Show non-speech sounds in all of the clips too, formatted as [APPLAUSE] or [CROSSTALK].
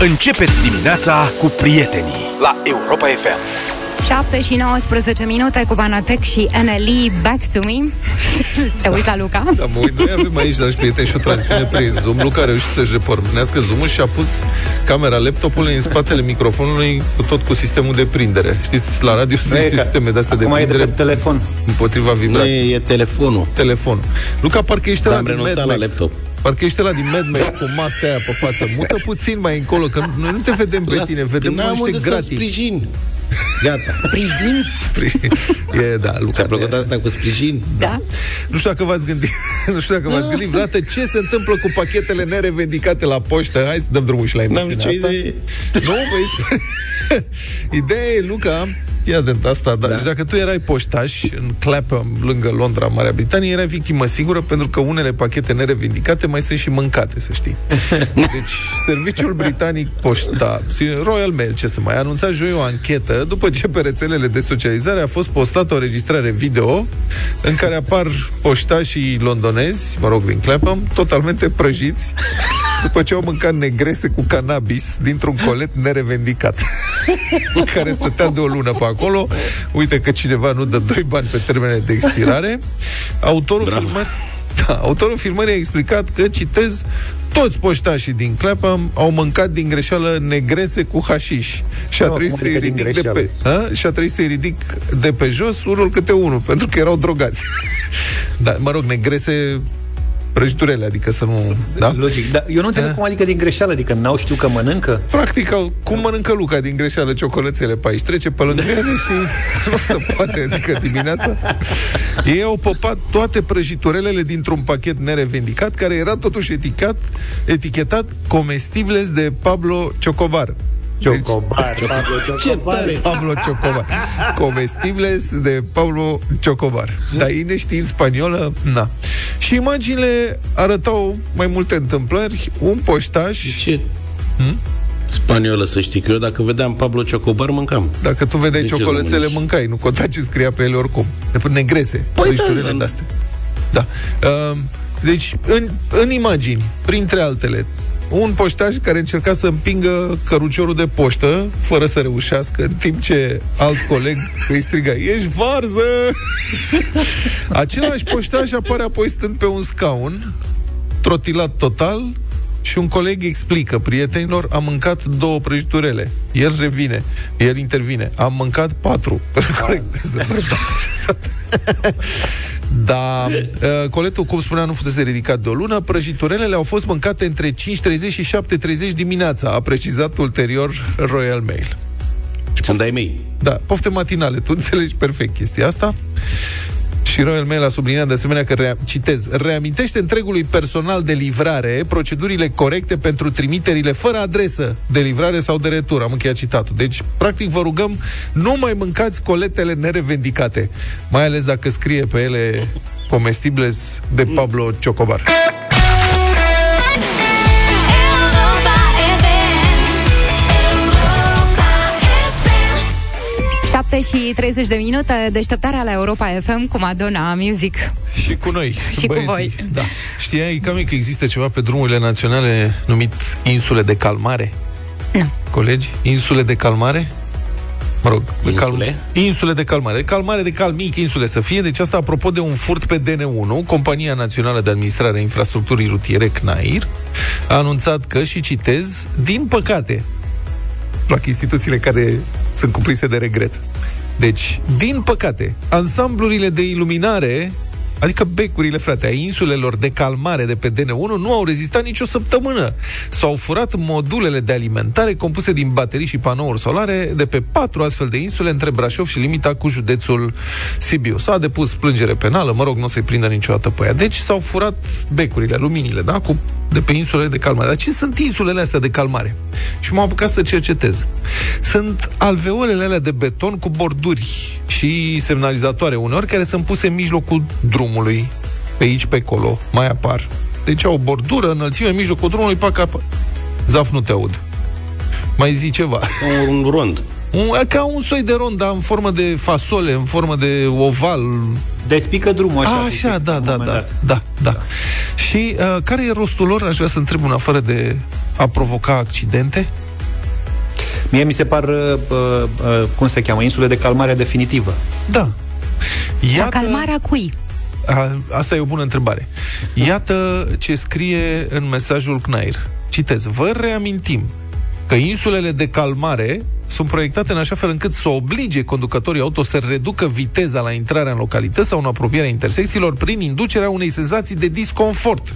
Începeți dimineața cu prietenii la Europa FM. 7 și 19 minute cu Vanatec și NLE Back to Me Te uiți la Luca? Da, mă uit, noi avem aici, dragi prieteni, și o transmisiune prin Zoom Luca a reușit să-și repornească Zoom-ul și a pus camera laptopului în spatele microfonului cu tot cu sistemul de prindere Știți, la radio sunt niște sisteme de astea de prindere e de telefon Împotriva Nu vibrației e, e telefonul. Telefon Luca, parcă ești Dar la am din renunțat Mad la Max. laptop. Parcă ești la din Mad Max cu masca aia pe față Mută puțin mai încolo, că noi nu te vedem pe Las- tine Vedem că n-am niște unde să gratii sprijin. Gata. Sprijin? E, da, Luca Ți-a nu e plăcut așa. asta cu sprijin? Da? Nu știu dacă v-ați gândit, [LAUGHS] nu știu dacă v-ați gândit vreodată ce se întâmplă cu pachetele nerevendicate la poștă. Hai să dăm drumul și la N-am emisiunea nicio asta. idee. Nu, vezi? [LAUGHS] Ideea e, Luca, Fii atent, asta, da. Deci dacă tu erai poștaș în Clapham, lângă Londra, Marea Britanie, erai victimă sigură pentru că unele pachete nerevindicate mai sunt și mâncate, să știi. [LAUGHS] Deci, serviciul britanic poșta, Royal Mail, ce să mai, a anunțat joi o anchetă după ce pe rețelele de socializare a fost postată o înregistrare video în care apar poștașii londonezi, mă rog, din Clapham, totalmente prăjiți după ce au mâncat negrese cu cannabis dintr-un colet nerevendicat [LAUGHS] care stătea de o lună pe acolo. Uite că cineva nu dă doi bani pe termene de expirare. Autorul Bravo. filmării [LAUGHS] da, autorul filmării a explicat că, citez, toți poștașii din Clapham au mâncat din greșeală negrese cu hașiș și a Nu, trebuit cum să-i adică din ridic de pe, greșeală? a? și a trebuit să-i ridic de pe jos unul câte unul, pentru că erau drogați. [LAUGHS] da, mă rog, negrese prăjiturele, adică să nu... Da? Logic, dar eu nu înțeleg Da. cum adică din greșeală, adică n-au știut că mănâncă? Practic, au- cum mănâncă Luca din greșeală ciocolățele pe aici? Trece pe lângă ele și nu se poate, adică dimineața. Ei au popat toate prăjiturelele dintr-un pachet nerevendicat, care era totuși eticat, etichetat comestibles de Pablo Ciocobar. Ciocobar, Pablo Ce Ciocobar. tare! Pablo Ciocobar. Comestibles de Pablo Ciocobar. Dar ei neștiind spaniolă, na. Și imaginile arătau mai multe întâmplări. Un poștaș Ce? Spaniolă, să știi că eu dacă vedeam Pablo Ciocobar, mâncam. Dacă tu vedeai De ce ciocolățele, nu mănânci? mâncai. Nu conta ce scria pe ele oricum. De negrese. Păi prăjiturile da, da. de-astea. Da. Uh, deci, în, în imagini, printre altele, un poștaș care încerca să împingă căruciorul de poștă, fără să reușească, în timp ce alt coleg îi striga, ești varză! [LAUGHS] Același poștaș apare apoi stând pe un scaun, trotilat total, și un coleg explică prietenilor, am mâncat două prăjiturele. El revine, el intervine. Am mâncat patru. [LAUGHS] Corectează [LAUGHS] bărbatul. Da, uh, coletul, cum spunea, nu fusese ridicat de o lună. Prăjiturelele au fost mâncate între 5.30 și 7.30 dimineața, a precizat ulterior Royal Mail. Când ai mei. Da, pofte matinale, tu înțelegi perfect chestia asta. Și Royal Mail a subliniat de asemenea că, rea- citez, reamintește întregului personal de livrare procedurile corecte pentru trimiterile fără adresă de livrare sau de retur. Am încheiat citatul. Deci, practic, vă rugăm, nu mai mâncați coletele nerevendicate, mai ales dacă scrie pe ele [LAUGHS] comestibles de Pablo Ciocobar. 7 și 30 de minute, deșteptarea la Europa FM cu Madonna Music. Și cu noi, Și cu voi. Da. Știai, Cami, că există ceva pe drumurile naționale numit insule de calmare? Nu. Colegi? Insule de calmare? Mă rog, de Insule? Cal... insule de calmare. Calmare de cal mic, insule să fie. Deci asta apropo de un furt pe DN1, Compania Națională de Administrare a Infrastructurii Rutiere, CNAIR, a anunțat că, și citez, din păcate, plac instituțiile care sunt cuprinse de regret. Deci, din păcate, ansamblurile de iluminare, adică becurile, frate, a insulelor de calmare de pe DN1 nu au rezistat nicio săptămână. S-au furat modulele de alimentare compuse din baterii și panouri solare de pe patru astfel de insule între Brașov și limita cu județul Sibiu. S-a depus plângere penală, mă rog, nu o să-i prindă niciodată pe ea. Deci s-au furat becurile, luminile, da, cu de pe insulele de calmare. Dar ce sunt insulele astea de calmare? Și m-am apucat să cercetez. Sunt alveolele alea de beton cu borduri și semnalizatoare uneori care sunt puse în mijlocul drumului. Pe aici, pe acolo, mai apar. Deci au o bordură, înălțime, în mijlocul drumului, pac, apă. Zaf, nu te aud. Mai zi ceva. Un, un rond. Un, ca un soi de rond, dar în formă de fasole, în formă de oval, Despică drumul așa. a, așa, zice, da, la un da, moment da, dat. da, da. Și uh, care e rostul lor? Aș vrea să întreb în afară de a provoca accidente. Mie mi se par, uh, uh, uh, cum se cheamă, insule de calmare definitivă. Da. La calmarea cui? A, asta e o bună întrebare. Iată ce scrie în mesajul CNAIR. Citez. Vă reamintim că insulele de calmare sunt proiectate în așa fel încât să oblige conducătorii auto să reducă viteza la intrarea în localități sau în apropierea intersecțiilor prin inducerea unei senzații de disconfort.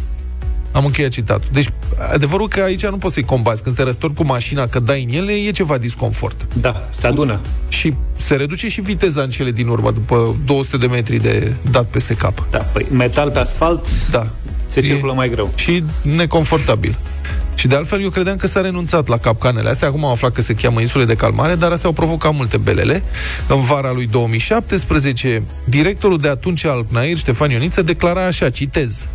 Am încheiat citatul. Deci, adevărul că aici nu poți să-i combați. Când te răstori cu mașina, că dai în ele, e ceva disconfort. Da, se adună. Și se reduce și viteza în cele din urmă, după 200 de metri de dat peste cap. Da, păi metal pe asfalt Da. se circulă mai greu. și neconfortabil. Și de altfel, eu credeam că s-a renunțat la capcanele astea. Acum am aflat că se cheamă insule de calmare, dar astea au provocat multe belele. În vara lui 2017, directorul de atunci al CNAIR, Ștefan Ioniță, declara așa, citez,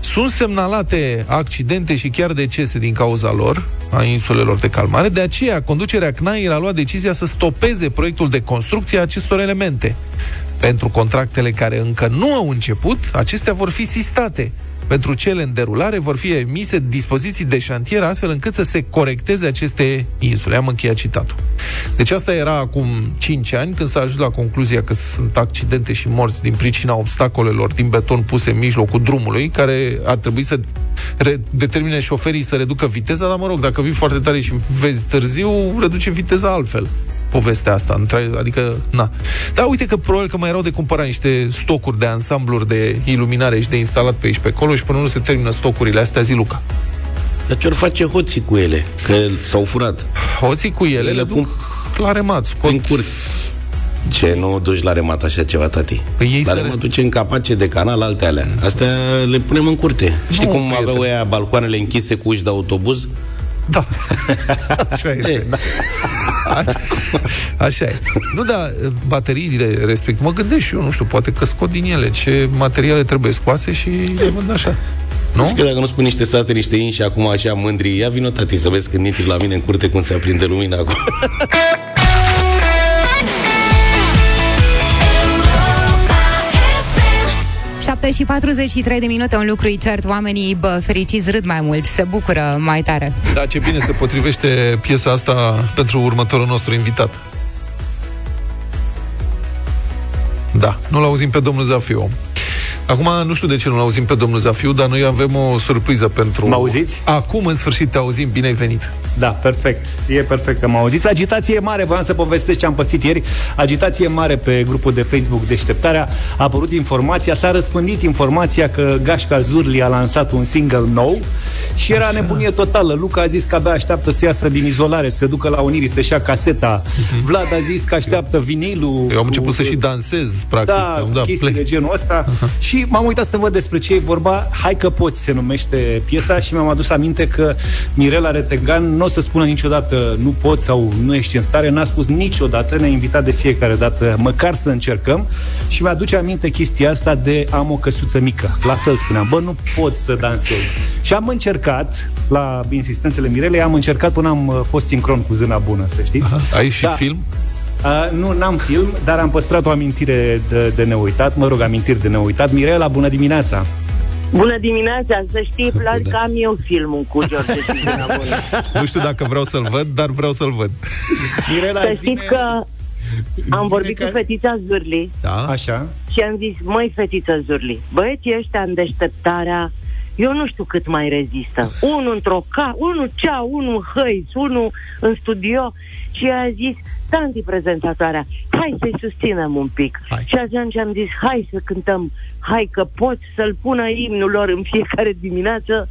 Sunt semnalate accidente și chiar decese din cauza lor, a insulelor de calmare, de aceea conducerea CNAIR a luat decizia să stopeze proiectul de construcție a acestor elemente. Pentru contractele care încă nu au început, acestea vor fi sistate. Pentru cele în derulare vor fi emise dispoziții de șantier astfel încât să se corecteze aceste insule. Am încheiat citatul. Deci asta era acum 5 ani când s-a ajuns la concluzia că sunt accidente și morți din pricina obstacolelor din beton puse în mijlocul drumului, care ar trebui să re- determine șoferii să reducă viteza, dar mă rog, dacă vii foarte tare și vezi târziu, reduce viteza altfel povestea asta. între- Adică, na. Dar uite că probabil că mai erau de cumpărat niște stocuri de ansambluri de iluminare și de instalat pe aici pe acolo și până nu se termină stocurile astea, zi Luca. Dar ce-or face hoții cu ele? Că s-au furat. Hoții cu ele Ele le duc la remat, scot În curte. Ce, nu duci la remat așa ceva, tati? Păi ei la se remat re- duce în capace de canal, alte alea. Astea le punem în curte. Știi cum prieten. aveau ea balcoanele închise cu uși de autobuz? [LAUGHS] Da. Așa este. Da. Așa e. Nu, da, bateriile respect. Mă gândesc și eu, nu știu, poate că scot din ele ce materiale trebuie scoase și le vând așa. Nu? Că dacă nu spun niște sate, niște in și acum așa mândri, ia vino tati să vezi când intri la mine în curte cum se aprinde lumina acum. [LAUGHS] 7 și 43 de minute, un lucru e cert, oamenii bă, fericiți râd mai mult, se bucură mai tare. Da, ce bine se potrivește piesa asta pentru următorul nostru invitat. Da, nu-l auzim pe domnul Zafiu. Acum, nu știu de ce nu-l auzim pe domnul Zafiu, dar noi avem o surpriză pentru... Mă auziți? Acum, în sfârșit, te auzim. Bine ai venit. Da, perfect. E perfect că m-au auzit. Agitație mare, voiam să povestesc ce am pățit ieri. Agitație mare pe grupul de Facebook Deșteptarea. A apărut informația, s-a răspândit informația că Gașca Zurli a lansat un single nou și era nebunie totală. Luca a zis că abia așteaptă să iasă din izolare, să se ducă la Unirii, să-și ia caseta. Vlad a zis că așteaptă vinilul. Eu am început cu- să și dansez, practic. da, am dat chestii de play. genul ăsta Și m-am uitat să văd despre ce e vorba. Hai că poți se numește piesa Și mi-am adus aminte că Mirela Retegan Nu o să spună niciodată nu pot sau nu ești în stare. N-a spus niciodată, ne-a invitat de fiecare dată Măcar să încercăm. Și mi-aduce aminte chestia asta de am o căsuță mică. La fel spuneam, bă nu pot să dansez. Și am încercat La insistențele Mirelei Am încercat până am uh, fost sincron cu zâna bună, să știți. Ai și Da. film? Uh, nu, n-am film, dar am păstrat o amintire de, de neuitat, mă rog, amintiri de neuitat. Mirela, bună dimineața! Bună dimineața, să știi, Vlad, că am eu filmul cu George [LAUGHS] Tigina Bună. Nu știu dacă vreau să-l văd, dar vreau să-l văd. Mirela, Să știți că am vorbit cu fetița Zurli Da? Așa, și am zis, măi, fetița Zurli, băieții ăștia în deșteptarea, eu nu știu cât mai rezistă. Unul într-o ca, unul cea, unul hăiț, unul în studio și a zis, tanti prezentatoarea, hai să-i susținem un pic. Hai. Și atunci am zis, hai să cântăm, hai că poți să-l pună imnul lor în fiecare dimineață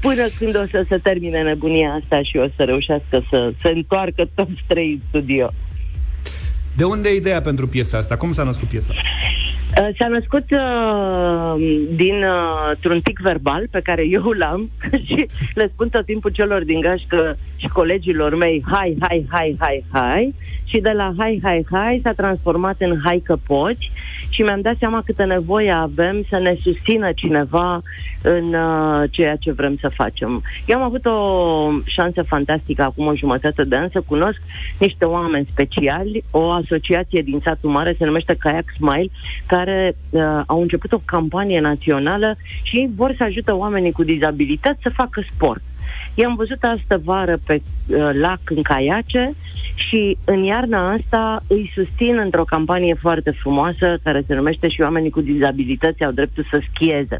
până când o să se termine nebunia asta și o să reușească să se întoarcă toți trei în studio. de unde e ideea pentru piesa asta? Cum s-a născut piesa? Uh, S-a născut uh, din uh, un tic verbal pe care eu l-am [LAUGHS] și le spun tot timpul celor din gașcă și colegilor mei hai, hai, hai, hai, hai. Și de la hai, hai, hai s-a transformat în hai că poți și mi-am dat seama câtă nevoie avem să ne susțină cineva în uh, ceea ce vrem să facem. Eu am avut o șansă fantastică acum o jumătate de an să cunosc niște oameni speciali, o asociație din satul mare, se numește Kayak Smile, care uh, au început o campanie națională și ei vor să ajute oamenii cu dizabilități să facă sport. I-am văzut astă vară pe uh, lac în caiace și în iarna asta îi susțin într-o campanie foarte frumoasă care se numește și oamenii cu dizabilități au dreptul să schieze.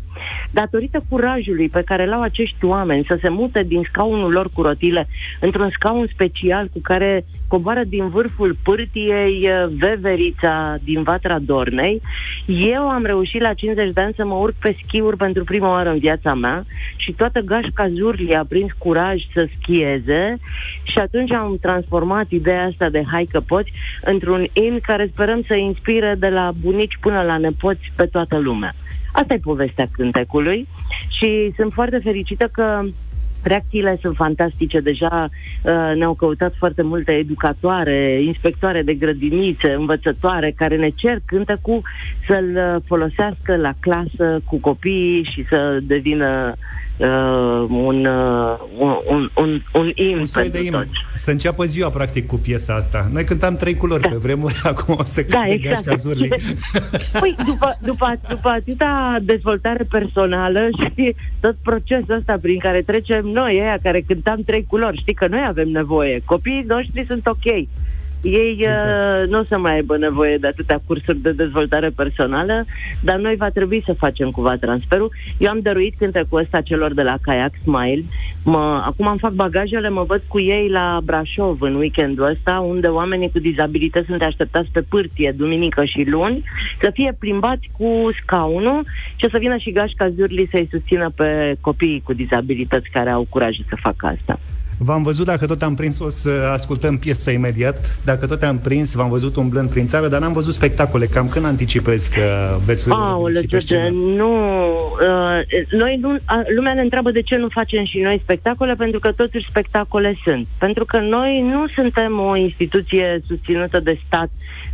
Datorită curajului pe care l-au acești oameni să se mute din scaunul lor cu rotile într-un scaun special cu care coboară din vârful pârtiei eh, veverița din Vatra Dornei, eu am reușit la 50 de ani să mă urc pe schiuri pentru prima oară în viața mea și toată gașca Zurli a prins curaj să schieze și atunci am transformat ideea asta de hai că poți într-un in care sperăm să inspire de la bunici până la nepoți pe toată lumea. Asta e povestea cântecului și sunt foarte fericită că Reacțiile sunt fantastice, deja uh, ne-au căutat foarte multe educatoare, inspectoare de grădinițe, învățătoare, care ne cer cântecul să-l uh, folosească la clasă cu copiii și să devină uh, un, uh, un, un, un, un imn Un soi de pentru imn. toți. Să înceapă ziua, practic, cu piesa asta. Noi cântam trei culori Da. pe vremuri, [LAUGHS] acum o să Da, cânte exact. Gașca Zurli. [LAUGHS] Păi, după, după, după atâta dezvoltare personală [LAUGHS] și tot procesul ăsta prin care trecem noi, aia care cântam trei culori, știi că noi avem nevoie. Copiii noștri sunt ok. Ei Exact. uh, nu o să mai aibă nevoie de atâtea cursuri de dezvoltare personală, dar noi va trebui să facem cumva transferul. Eu am dăruit cântecul ăsta celor de la Kayak Smile. Mă, acum îmi fac bagajele, mă văd cu ei la Brașov în weekendul ăsta, unde oamenii cu dizabilități sunt așteptați pe pârtie, duminică și luni, să fie plimbați cu scaunul și o să vină și Gașca Zurli să-i susțină pe copiii cu dizabilități care au curajul să facă asta. V-am văzut, dacă tot am prins, o să ascultăm piesa imediat. Dacă tot am prins, v-am văzut umblând prin țară, dar n-am văzut spectacole. Cam când anticipez că veți Aoleu, fi pe George, scenă? nu... Uh, noi nu... A, lumea ne întreabă de ce nu facem și noi spectacole, pentru că totuși spectacole sunt. Pentru că noi nu suntem o instituție susținută de stat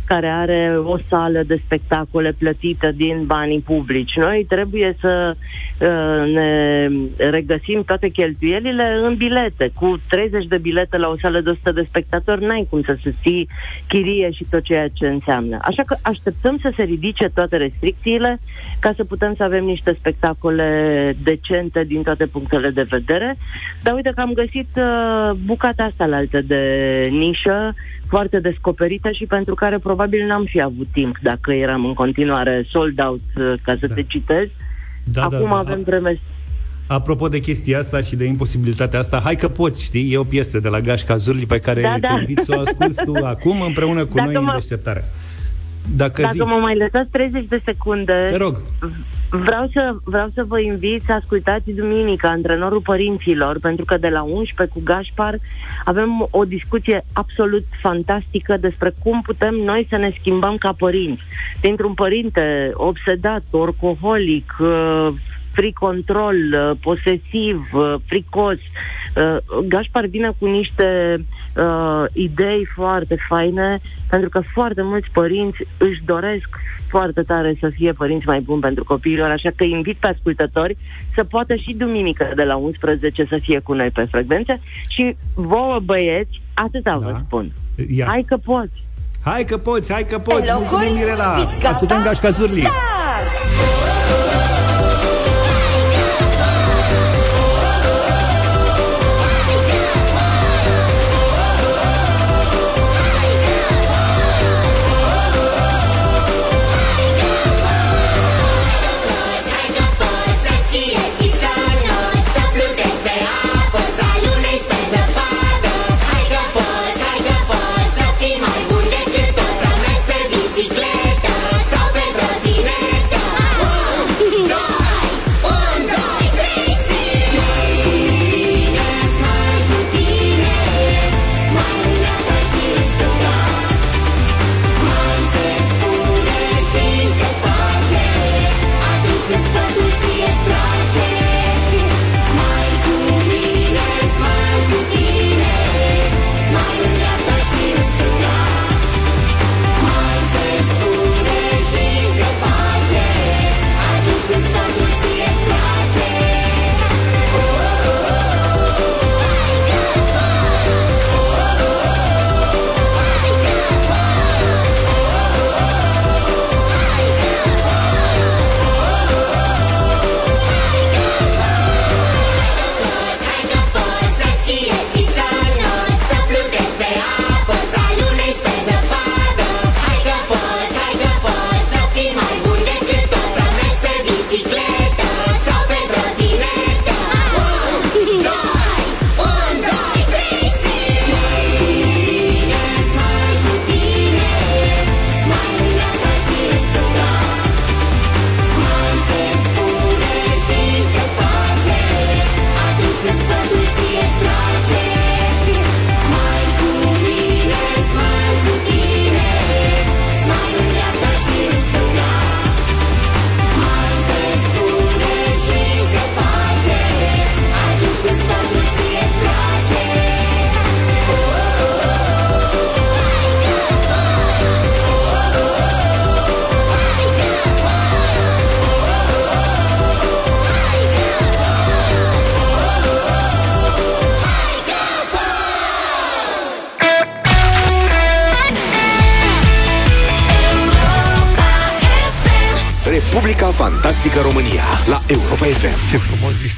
care are o sală de spectacole plătită din banii publici. Noi trebuie să uh, ne regăsim toate cheltuielile în bilete. Cu 30 de bilete la o sală de 100 de spectatori n-ai cum să susții chirie și tot ceea ce înseamnă. Așa că așteptăm să se ridice toate restricțiile ca să putem să avem niște spectacole decente din toate punctele de vedere. Dar uite că am găsit uh, bucata asta la altă de nișă, foarte descoperită și pentru care probabil n-am fi avut timp dacă eram în continuare sold out, uh, ca să Da. te citez. Da, Acum da, da. avem vreme Apropo de chestia asta și de imposibilitatea asta, hai că poți, știi? E o piesă de la Gașca Zurli pe care Da, te da. invit să o asculti tu acum împreună cu Dacă noi în mă- deșteptare. Dacă zi, Dacă mă mai lăsați 30 de secunde, te rog. vreau să, vreau să vă invit să ascultați duminica antrenorul părinților, pentru că de la 11 cu Gașpar avem o discuție absolut fantastică despre cum putem noi să ne schimbăm ca părinți. Dintr-un părinte obsedat, orcoholic, uh, free control, uh, posesiv, uh, fricos. Uh, Gașpar vine cu niște uh, idei foarte faine, pentru că foarte mulți părinți își doresc foarte tare să fie părinți mai buni pentru copiilor, așa că invit pe ascultători să poată și duminică de la 11 să fie cu noi pe frecvențe și vouă băieți, atâta Da. vă spun. Ia. Hai că poți! Hai că poți, hai că poți. Pe locuri, Mulțumim, Mirela. fiți gata? Ascultăm Gașca Zurli. Start!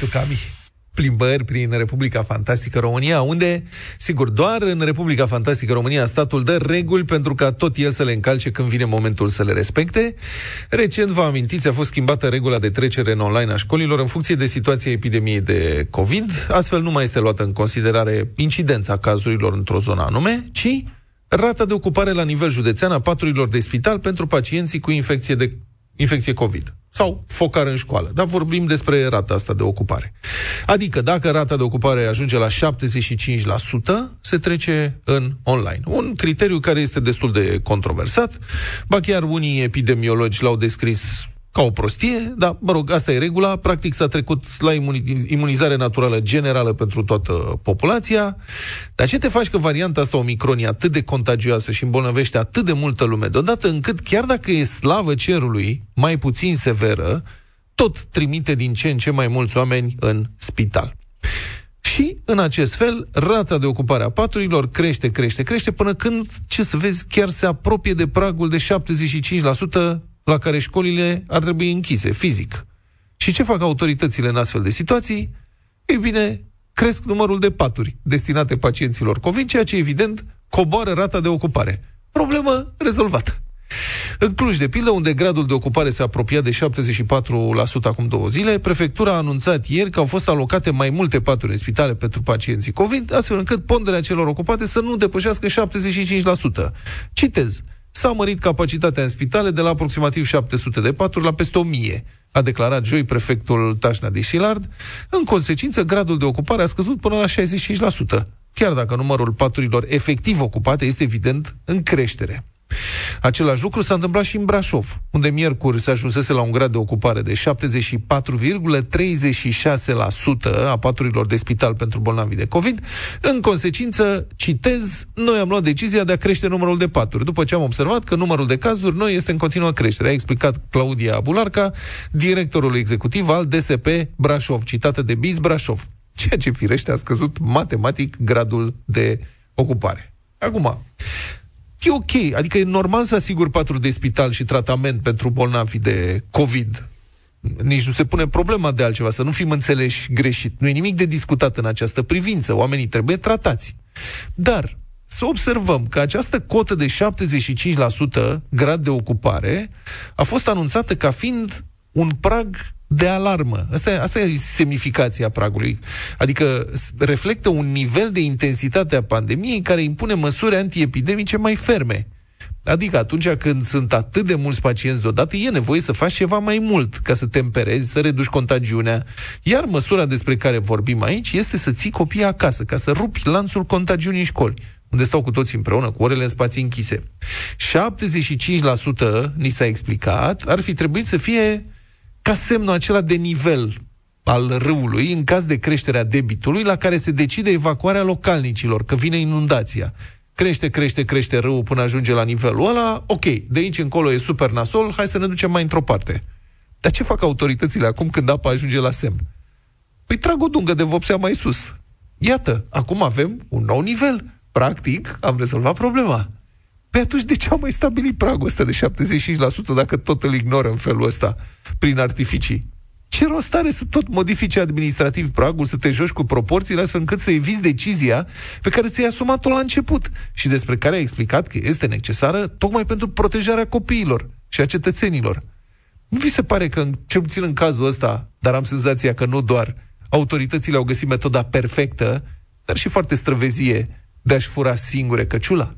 Frumos zici tu, Cami. Plimbări prin Republica Fantastică România, unde, sigur, doar în Republica Fantastică România statul dă reguli pentru ca tot el să le încalce când vine momentul să le respecte. Recent, vă amintiți, a fost schimbată regula de trecere în online a școlilor în funcție de situația epidemiei de COVID. Astfel nu mai este luată în considerare incidența cazurilor într-o zonă anume, ci rata de ocupare la nivel județean a paturilor de spital pentru pacienții cu infecție de infecție COVID sau focar în școală. Dar vorbim despre rata asta de ocupare. Adică dacă rata de ocupare ajunge la 75%, se trece în online. Un criteriu care este destul de controversat, ba chiar unii epidemiologi l-au descris ca o prostie, dar, mă rog, asta e regula. Practic s-a trecut la imuni- imunizare naturală generală pentru toată populația. Dar ce te faci că varianta asta Omicron e atât de contagioasă și îmbolnăvește atât de multă lume deodată, încât chiar dacă e slavă cerului, mai puțin severă, tot trimite din ce în ce mai mulți oameni în spital. Și, în acest fel, rata de ocupare a paturilor crește, crește, crește, până când, ce să vezi, chiar se apropie de pragul de 75% la care școlile ar trebui închise, fizic. Și ce fac autoritățile în astfel de situații? Ei bine, cresc numărul de paturi destinate pacienților COVID, ceea ce, evident, coboară rata de ocupare. Problemă rezolvată. În Cluj, de pildă, unde gradul de ocupare se apropia de 74% acum două zile, prefectura a anunțat ieri că au fost alocate mai multe paturi în spitale pentru pacienții COVID, astfel încât ponderea celor ocupate să nu depășească 75%. Citez. S-a mărit capacitatea în spitale de la aproximativ 700 de paturi la peste 1000, a declarat joi prefectul Tașna de Șilard. În consecință, gradul de ocupare a scăzut până la 65%, chiar dacă numărul paturilor efectiv ocupate este evident în creștere. Același lucru s-a întâmplat și în Brașov, unde miercuri se ajunsese la un grad de ocupare de 74,36% a paturilor de spital pentru bolnavi de COVID. În consecință, citez, noi am luat decizia de a crește numărul de paturi, după ce am observat că numărul de cazuri noi este în continuă creștere, a explicat Claudia Bularca, directorul executiv al DSP Brașov, citată de Biz Brașov, ceea ce firește a scăzut matematic gradul de ocupare. Acum, e ok, adică e normal să asiguri patru de spital și tratament pentru bolnavi de COVID. Nici nu se pune problema de altceva, să nu fim înțeleși greșit. Nu e nimic de discutat în această privință. Oamenii trebuie tratați. Dar să observăm că această cotă de 75% grad de ocupare a fost anunțată ca fiind un prag de alarmă. Asta e, asta e semnificația pragului. Adică s- reflectă un nivel de intensitate a pandemiei care impune măsuri antiepidemice mai ferme. Adică atunci când sunt atât de mulți pacienți deodată, e nevoie să faci ceva mai mult ca să temperezi, să reduci contagiunea. Iar măsura despre care vorbim aici este să ții copiii acasă, ca să rupi lanțul contagiunii în școli unde stau cu toți împreună, cu orele în spații închise. 75%, ni s-a explicat, ar fi trebuit să fie ca semnul acela de nivel al râului în caz de creșterea debitului la care se decide evacuarea localnicilor, că vine inundația. Crește, crește, crește râul până ajunge la nivelul ăla, ok, de aici încolo e super nasol, hai să ne ducem mai într-o parte. Dar ce fac autoritățile acum când apa ajunge la semn? Păi trag o dungă de vopsea mai sus. Iată, acum avem un nou nivel. Practic, am rezolvat problema. Păi atunci de ce am mai stabilit pragul ăsta de 75% dacă tot îl ignoră în felul ăsta, prin artificii? Ce rost are să tot modifici administrativ pragul, să te joci cu proporțiile astfel încât să eviți decizia pe care ți-ai asumat-o la început și despre care ai explicat că este necesară tocmai pentru protejarea copiilor și a cetățenilor. Nu vi se pare că, în- cel puțin în cazul ăsta, dar am senzația că nu doar, autoritățile au găsit metoda perfectă, dar și foarte străvezie de a-și fura singure căciula?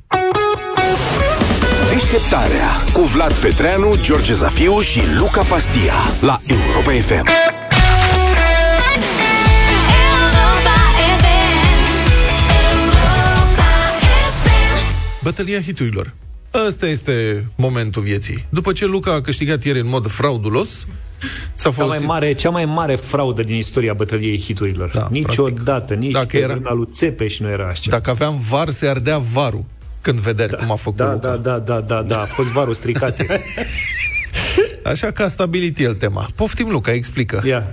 Deșteptarea cu Vlad Petreanu, George Zafiu și Luca Pastia la Europa FM. Europa FM. Europa FM. Bătălia hiturilor. Ăsta este momentul vieții. După ce Luca a câștigat ieri în mod fraudulos, s-a Cea mai, folosit... mare, cea mai mare fraudă din istoria bătăliei hiturilor. Da, Niciodată, nici Dacă pe era- vremea lui Țepeș nu era așa. Dacă aveam var, se ardea varul. Când vedea da, cum a făcut Da, Luca. da, da, da, da, da, a fost varul stricat. [LAUGHS] Așa că a stabilit el tema. Poftim, Luca, explică. Ia.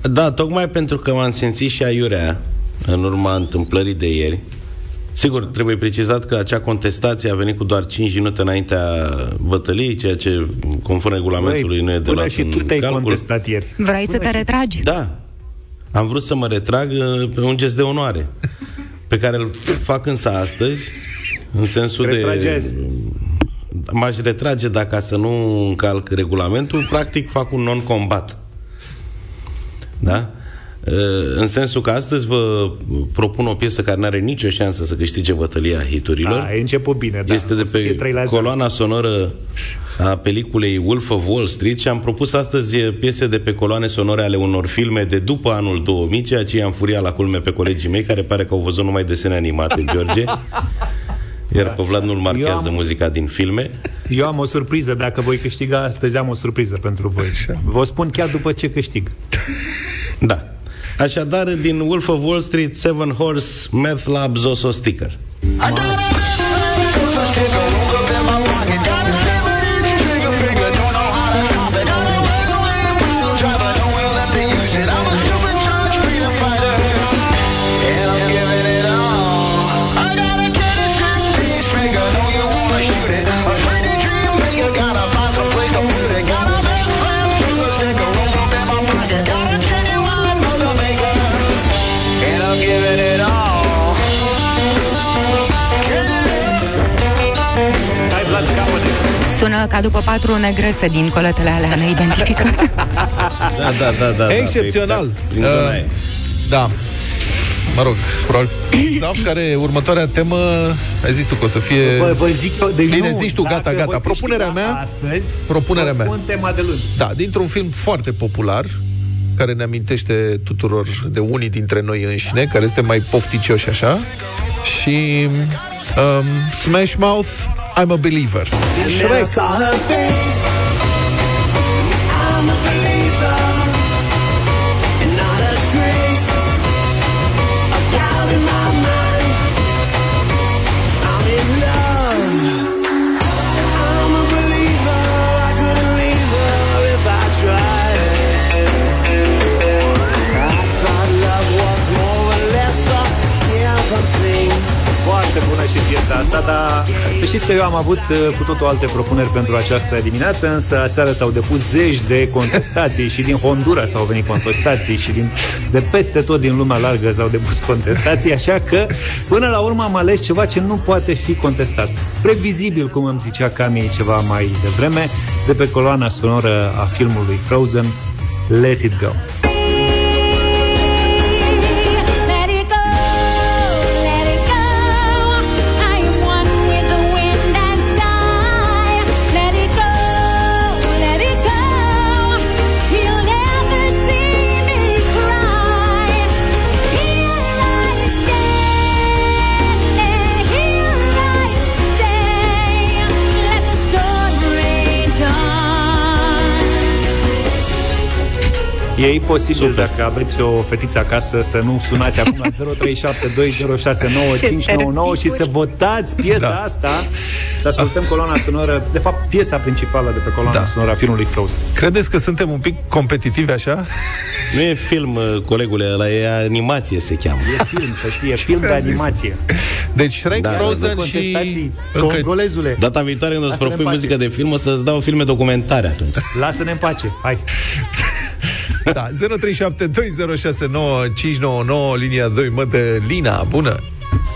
Da, tocmai pentru că m-am simțit și aiurea în urma întâmplării de ieri, Sigur, trebuie precizat că acea contestație a venit cu doar 5 minute înaintea bătăliei, ceea ce, conform regulamentului, nu e de până luat și în tu te-ai calcul. contestat ieri. Vrei să te retragi? Da. Am vrut să mă retrag uh, pe un gest de onoare, pe care îl fac însă astăzi, în sensul Retragezi. de... M-aș retrage dacă să nu încalc regulamentul, practic fac un non-combat. Da? Uh, În sensul că astăzi vă propun o piesă care nu are nicio șansă să câștige bătălia hiturilor. Da, ai început bine, da. Este de O să fie pe 3 la 0. coloana sonoră a peliculei Wolf of Wall Street și am propus astăzi piese de pe coloane sonore ale unor filme de după anul 2000, ceea ce i-am furiat la culme pe colegii mei, care pare că au văzut numai desene animate, George. Iar pe Vlad nu-l marchează Eu am- muzica din filme. Eu am o surpriză, dacă voi câștiga astăzi am o surpriză pentru voi. Vă spun chiar după ce câștig. Da. Așadar, din Wolf of Wall Street, Seven Horse, Meth Lab, Zoso Sticker. Hai, Sună ca după patru negrese din coletele alea neidentificate. [LAUGHS] Da, da, da, da. da, Excepțional. pe- Prin zona Uh, aia. Da. Mă rog, probabil. [COUGHS] Zaf, care următoarea temă, ai zis tu că o să fie... Vă, vă zic eu, deci Bine, nu, zici tu, dacă gata, gata. voi Propunerea câștiga mea- Astăzi, propunerea vă mea. spun tema de luni. Da, dintr-un film foarte popular, care ne amintește tuturor de unii dintre noi înșine, care este mai pofticioși așa, și um, Smash Mouth, I'm a Believer. Shrek. Bună și piesa asta, dar să știți că eu am avut uh, cu totul alte propuneri pentru această dimineață, însă aseară s-au depus zeci de contestații și din Honduras s-au venit contestații și din, de peste tot din lumea largă s-au depus contestații, așa că până la urmă am ales ceva ce nu poate fi contestat. Previzibil, cum îmi zicea Cami ceva mai devreme, de pe coloana sonoră a filmului Frozen, Let It Go. E imposibil Super. dacă aveți o fetiță acasă să nu sunați acum la [LAUGHS] 0372069599 și să votați piesa Da. asta, să ascultăm coloana sonoră, de fapt piesa principală de pe coloana Da. sonoră a filmului Frozen. Credeți că suntem un pic competitivi așa? Nu e film, uh, colegule, ăla e animație se cheamă. E film, să știe, [LAUGHS] film de ți-am zis? animație. Deci Shrek, Da, Frozen Nu și... contestații, Încă... congolezule. Data viitoare când o să Lasă-ne propui în pace. muzică de film, o să-ți dau filme documentare atunci. Lasă-ne în pace, hai. [LAUGHS] Da, 0372069599, linia 2, mădă Lina, bună!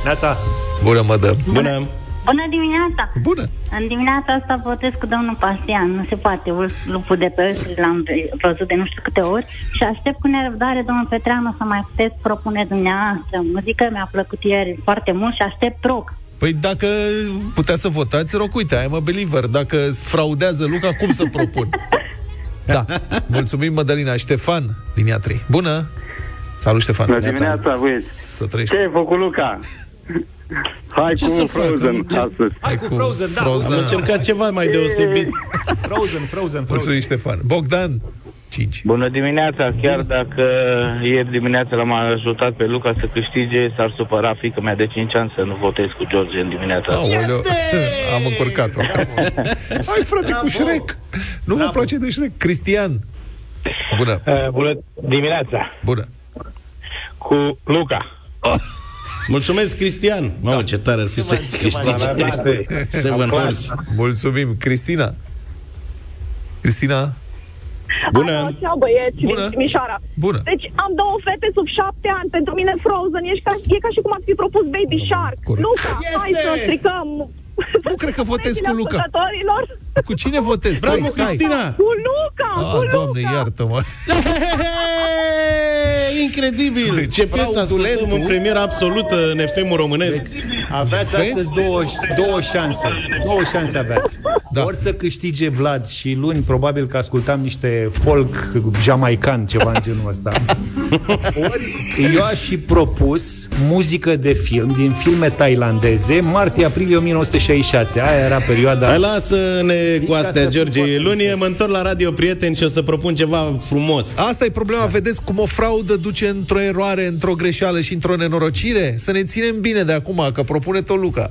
Neața, Bună, mădă! Bună! Bună dimineața! Bună! În dimineața asta votez cu domnul Pastian. Nu se poate. Ul- Lupul de pe ăst l-am văzut de nu știu câte ori și aștept cu nerăbdare, domnul Petreanu, să mai puteți propune dumneavoastră. Muzica mi-a plăcut ieri foarte mult și aștept rog. Păi dacă putea să votați, rog, uite, I'm a believer. Dacă fraudează Luca, cum să propun? [LAUGHS] Da. Mulțumim, Mădălina. Ștefan, linia 3. Bună! Salut, Ștefan. Bună Neața. dimineața, băieți. Să trăiești. Ce ai făcut, Luca? Hai Ce cu să fac? Frozen Am încerc- astăzi. hai cu Frozen, da. Frozen. Am încercat ceva mai deosebit. Frozen, Frozen, Mulțumim, Frozen. Ștefan. Bogdan, 5. Bună dimineața, chiar dacă ieri dimineața l-am ajutat pe Luca să câștige, s-ar supăra fică mea de 5 ani să nu votez cu George în dimineața asta. Aoleu, am încurcat-o. Hai, frate, cu Shrek. Nu vă place de Shrek? Cristian. Bună, Uh, bună dimineața, bună. cu Luca. Mulțumesc, Cristian. Mamă, ce tare ar fi să câștige Seven Horse. Mulțumim. Cristina? Cristina? Bună! Alo, ceau băieți Bună. din Timișoara. Bună. Deci am două fete sub șapte ani. Pentru mine Frozen e ca, e ca și cum ați fi propus Baby Shark. Corect. Luca, hai să stricăm Nu cred că votez cu Luca. ascultătorilor. Cu cine votezi? Bravo, Stai, stai. Cristina! Cu Luca, cu Ah, Luca. doamne, iartă-mă. [LAUGHS] Incredibil! Deci, Ce piesă ascultăm fraudulentul- în premieră absolută în FM românesc. Aveați Vezi? astăzi două, două șanse. Două șanse aveați. Da. Da. Ori să câștige Vlad și luni probabil că ascultam niște folk jamaican, ceva în genul ăsta. [LAUGHS] Ori eu aș fi propus muzică de film din filme tailandeze, martie-aprilie 1966. Aia era perioada... Hai, lasă-ne cu astea, să George. fiu Luni mă întorc la Radio Prieteni și o să propun ceva frumos. Asta e problema, vedeți cum o fraudă duce într-o eroare, într-o greșeală și într-o nenorocire? Să ne ținem bine de acum, că propune tot Luca.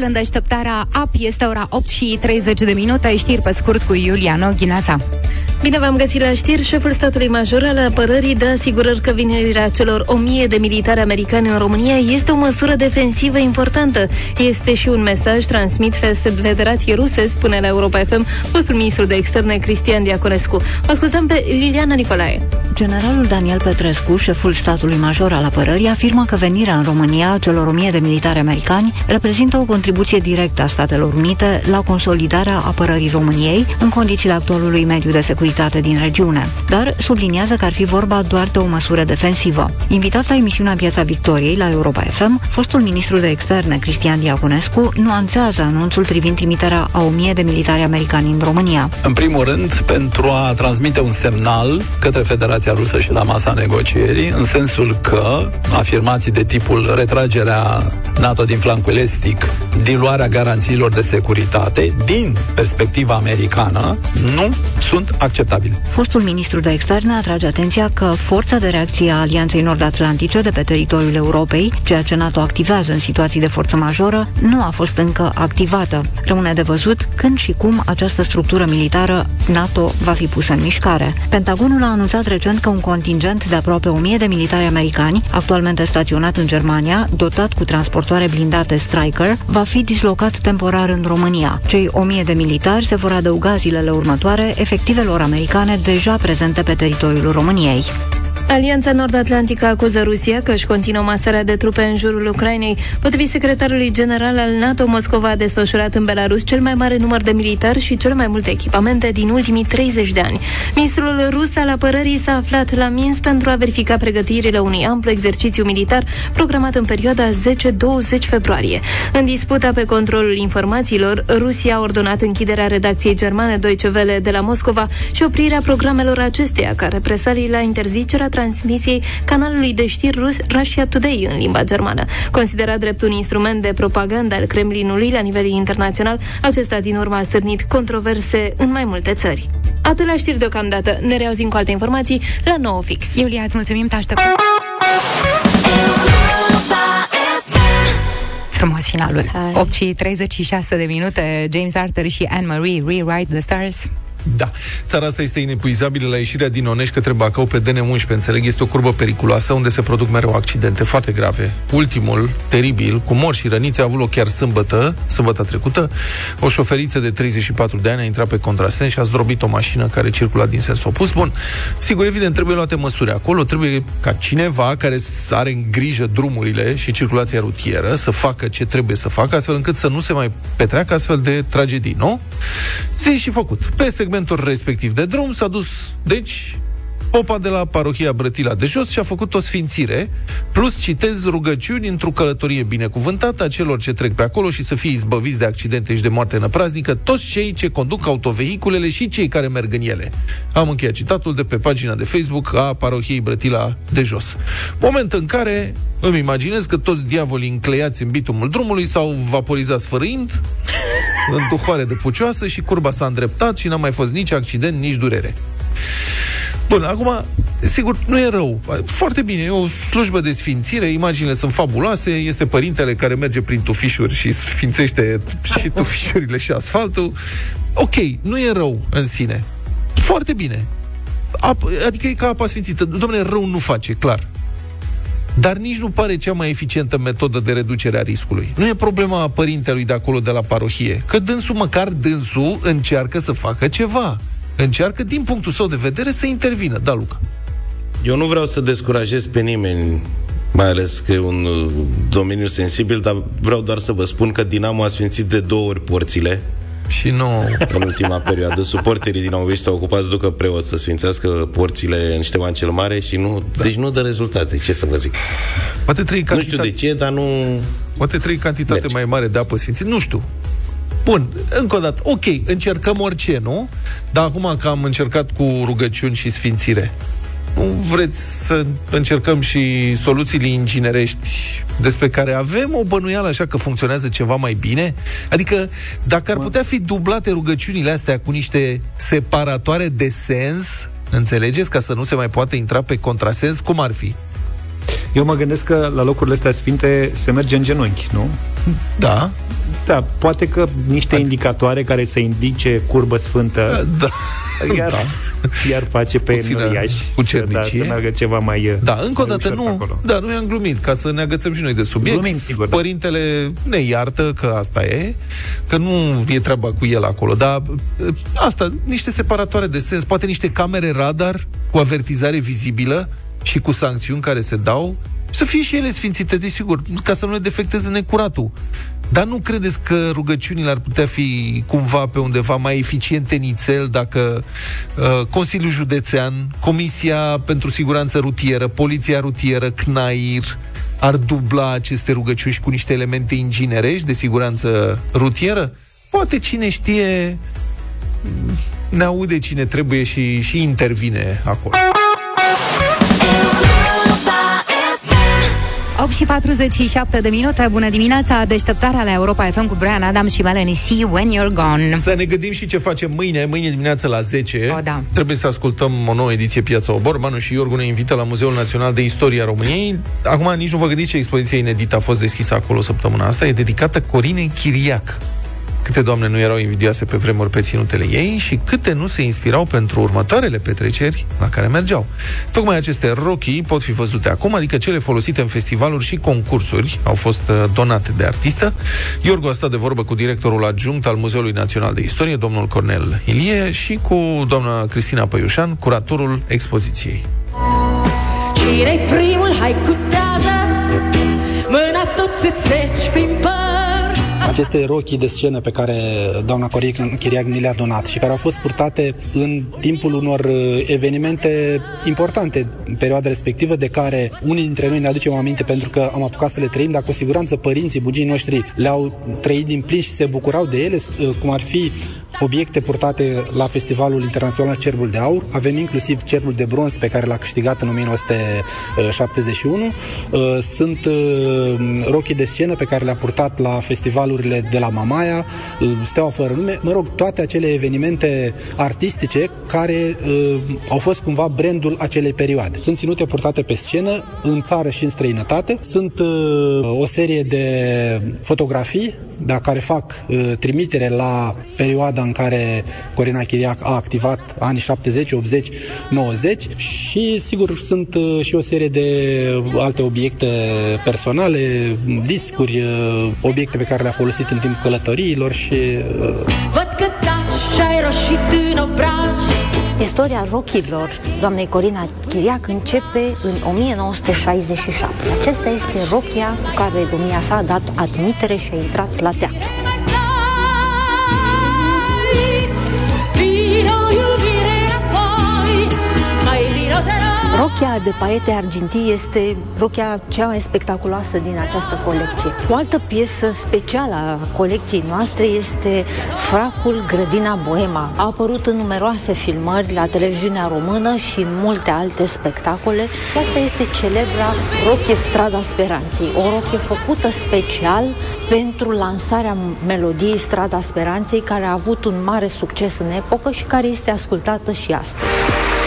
Sean Paul în deșteptarea Up este ora 8 și 30 de minute. Știri pe scurt cu Iuliano Ghinața. Bine v-am găsit la știri. Șeful statului major al apărării dă asigurări că venirea celor 1000 de militari americani în România este o măsură defensivă importantă. Este și un mesaj transmit Federației Ruse, spune la Europa FM fostul ministru de externe Cristian Diaconescu. Ascultăm pe Liliana Nicolae. Generalul Daniel Petrescu, șeful statului major al apărării, afirmă că venirea în România a celor 1000 de militari americani reprezintă o contribuție directă a Statelor Unite la consolidarea apărării României în condițiile actualului mediu de securitate din regiune. Dar subliniază că ar fi vorba doar de o măsură defensivă. Invitat la emisiunea Piața Victoriei la Europa FM, fostul ministru de externe Cristian Diaconescu nuanțează anunțul privind trimiterea a 1000 de militari americani în România. În primul rând, pentru a transmite un semnal către Federația Federația Rusă și la masa negocierii, în sensul că afirmații de tipul retragerea NATO din flancul estic, diluarea garanțiilor de securitate, din perspectiva americană, nu sunt acceptabile. Fostul ministru de externe atrage atenția că forța de reacție a Alianței Nord-Atlantice de pe teritoriul Europei, ceea ce NATO activează în situații de forță majoră, nu a fost încă activată. Rămâne de văzut când și cum această structură militară NATO va fi pusă în mișcare. Pentagonul a anunțat recent că un contingent de aproape 1000 de militari americani, actualmente staționat în Germania, dotat cu transportoare blindate Striker, va fi dislocat temporar în România. Cei 1000 de militari se vor adăuga zilele următoare efectivelor americane deja prezente pe teritoriul României. Alianța Nord-Atlantică acuză Rusia că își continuă masarea de trupe în jurul Ucrainei. Potrivit secretarului general al NATO, Moscova a desfășurat în Belarus cel mai mare număr de militari și cele mai multe echipamente din ultimii 30 de ani. Ministrul rus al apărării s-a aflat la Minsk pentru a verifica pregătirile unui amplu exercițiu militar programat în perioada 10-20 februarie. În disputa pe controlul informațiilor, Rusia a ordonat închiderea redacției germane Deutsche Welle de la Moscova și oprirea programelor acesteia, ca represalii la interzicerea transmisiei canalului de știri rus Russia Today în limba germană. Considerat drept un instrument de propagandă al Kremlinului la nivel internațional, acesta din urmă a stârnit controverse în mai multe țări. Atât la știri deocamdată. Ne reauzim cu alte informații la 9 fix. Iulia, îți mulțumim, te așteptăm. Frumos finalul. 8 și 36 de minute. James Arthur și Anne-Marie, Rewrite the Stars. Da. Țara asta este inepuizabilă la ieșirea din Onești către Bacău pe DN11. Înțeleg, este o curbă periculoasă unde se produc mereu accidente foarte grave. Ultimul, teribil, cu mor și răniți, a avut loc chiar sâmbătă, sâmbătă trecută. O șoferiță de 34 de ani a intrat pe contrasens și a zdrobit o mașină care circula din sens opus. Bun, sigur, evident, trebuie luate măsuri acolo. Trebuie ca cineva care are în grijă drumurile și circulația rutieră să facă ce trebuie să facă, astfel încât să nu se mai petreacă astfel de tragedii, nu? Zi și făcut. Pe segmentul respectiv de drum s-a dus, deci, popa de la parohia Brătila de jos și a făcut o sfințire, plus citez rugăciuni într-o călătorie binecuvântată a celor ce trec pe acolo și să fie izbăviți de accidente și de moarte năpraznică, toți cei ce conduc autovehiculele și cei care merg în ele. Am încheiat citatul de pe pagina de Facebook a parohiei Brătila de jos. Moment în care îmi imaginez că toți diavolii încleiați în bitumul drumului s-au vaporizat sfărâind în duhoare de pucioasă și curba s-a îndreptat și n-a mai fost nici accident, nici durere. Bun, acum, sigur, nu e rău. Foarte bine, e o slujbă de sfințire, imaginile sunt fabuloase, este părintele care merge prin tufișuri și sfințește și [LAUGHS] tufișurile și asfaltul. Ok, nu e rău în sine. Foarte bine. Ap- adică e ca apa sfințită. Domnule, rău nu face, clar. Dar nici nu pare cea mai eficientă metodă de reducere a riscului. Nu e problema părintelui de acolo, de la parohie. Că dânsul, măcar dânsul, încearcă să facă ceva. Încearcă, din punctul său de vedere, să intervină. Da, Luca. Eu nu vreau să descurajez pe nimeni, mai ales că e un uh, domeniu sensibil, dar vreau doar să vă spun că Dinamo a sfințit de două ori porțile. Și nu... În ultima perioadă. Suporterii din Auvești s-au ocupat să ducă preot să sfințească porțile în Ștefan cel Mare și nu... Da. Deci nu dă rezultate, ce să vă zic. Poate trei Nu cantitate... știu de ce, dar nu... Poate trei cantitate Merge. mai mare de apă sfințită. Nu știu. Bun, încă o dată, ok, încercăm orice, nu? Dar acum că am încercat cu rugăciuni și sfințire, nu vreți să încercăm și soluțiile inginerești despre care avem o bănuială așa că funcționează ceva mai bine? Adică, dacă ar putea fi dublate rugăciunile astea cu niște separatoare de sens, înțelegeți, ca să nu se mai poate intra pe contrasens, cum ar fi? Eu mă gândesc că la locurile astea sfinte se merge în genunchi, nu? Da. Da, poate că niște indicatoare care să indice curbă sfântă da. [LAUGHS] iar, Da. iar face pe Puțină înăriaș cucernicie. să, da, să meargă ceva mai Da, încă o mai dată ușor pe nu, acolo. da, nu i-am glumit, ca să ne agățăm și noi de subiect. Glumim, sigur, da. Părintele ne iartă că asta e, că nu e treaba cu el acolo, dar ă, asta, niște separatoare de sens, poate niște camere radar cu avertizare vizibilă și cu sancțiuni care se dau, să fie și ele sfințite, desigur, ca să nu ne defecteze necuratul. Dar nu credeți că rugăciunile ar putea fi cumva pe undeva mai eficiente nițel dacă uh, Consiliul Județean, Comisia pentru Siguranță Rutieră, Poliția Rutieră, CNAIR, ar dubla aceste rugăciuni și cu niște elemente inginerești de siguranță rutieră? Poate cine știe ne aude cine trebuie și, și intervine acolo. 8 și 47 de minute, bună dimineața, deșteptarea la Europa FM cu Brian Adams și Melanie See When You're Gone. Să ne gândim și ce facem mâine, mâine dimineața la 10. O, da. Trebuie să ascultăm o nouă ediție Piața Obor. Manu și Iorgu ne invită la Muzeul Național de Istoria României. Acum nici nu vă gândiți ce expoziție inedită a fost deschisă acolo săptămâna asta. E dedicată Corinei Chiriac. Câte doamne nu erau invidioase pe vremuri pe ținutele ei și câte nu se inspirau pentru următoarele petreceri la care mergeau. Tocmai aceste rochii pot fi văzute acum, adică cele folosite în festivaluri și concursuri au fost uh, donate de artistă. Iorgu a stat de vorbă cu directorul adjunct al Muzeului Național de Istorie, domnul Cornel Ilie, și cu doamna Cristina Păiușan, curatorul expoziției. Cine-i primul? Hai cu tează Mâna tot îți treci prin păr Aceste rochii de scenă pe care doamna Corie Chiriac ni le-a donat și care au fost purtate în timpul unor uh, evenimente importante în perioada respectivă, de care unii dintre noi ne aducem aminte pentru că am apucat să le trăim, dar cu siguranță părinții, bugii noștri le-au trăit din plin și se bucurau de ele, uh, cum ar fi obiecte purtate la Festivalul Internațional Cerbul de Aur. Avem inclusiv Cerbul de Bronz pe care l-a câștigat în 1971. Uh, Sunt uh, rochii de scenă pe care le-a purtat la festivalurile de la Mamaia, uh, Steaua Fără Nume, mă rog, toate acele evenimente artistice care uh, au fost cumva brandul acelei perioade. Sunt ținute purtate pe scenă în țară și în străinătate. Sunt uh, o serie de fotografii da, care fac uh, trimitere la perioada în care Corina Chiriac a activat anii 70, 80, 90 și sigur sunt uh, și o serie de alte obiecte personale, discuri, uh, obiecte pe care le-a folosit în timpul călătoriilor și uh, Văd că taci și ai roșit în obraj Istoria rochilor doamnei Corina Chiriac începe în 1967. Acesta este rochia cu care domnia sa a dat admitere și a intrat la teatru. Rochia de paete argintii este rochia cea mai spectaculoasă din această colecție. O altă piesă specială a colecției noastre este Fracul Grădina Boema. A apărut în numeroase filmări la televiziunea română și în multe alte spectacole. Asta este celebra rochie Strada Speranței, o rochie făcută special pentru lansarea melodiei Strada Speranței, care a avut un mare succes în epocă și care este ascultată și astăzi.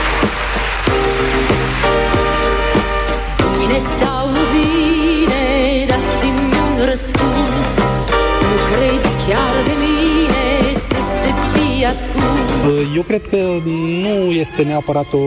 Bine sau nu bine Dați-mi un răspuns. Nu cred chiar de mine Să se fie ascuns. Eu cred că nu este neapărat o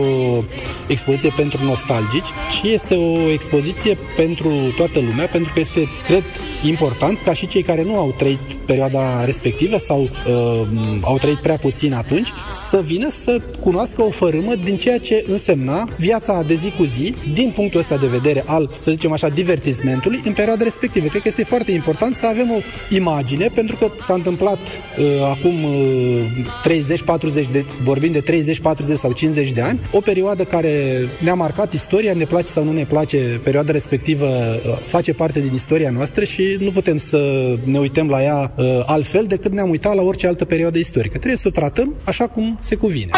expoziție pentru nostalgici, ci este o expoziție pentru toată lumea, pentru că este, cred, important ca și cei care nu au trăit perioada respectivă sau uh, au trăit prea puțin atunci, să vină să cunoască o fărâmă din ceea ce însemna viața de zi cu zi, din punctul ăsta de vedere al, să zicem așa, divertismentului în perioada respectivă. Cred că este foarte important să avem o imagine, pentru că s-a întâmplat uh, acum uh, 30-40 de, vorbim de 30, 40 sau 50 de ani, o perioadă care ne-a marcat istoria, ne place sau nu ne place, perioada respectivă uh, face parte din istoria noastră și nu putem să ne uităm la ea uh, altfel decât ne-am uitat la orice altă perioadă istorică. Trebuie să o tratăm așa cum se cuvine.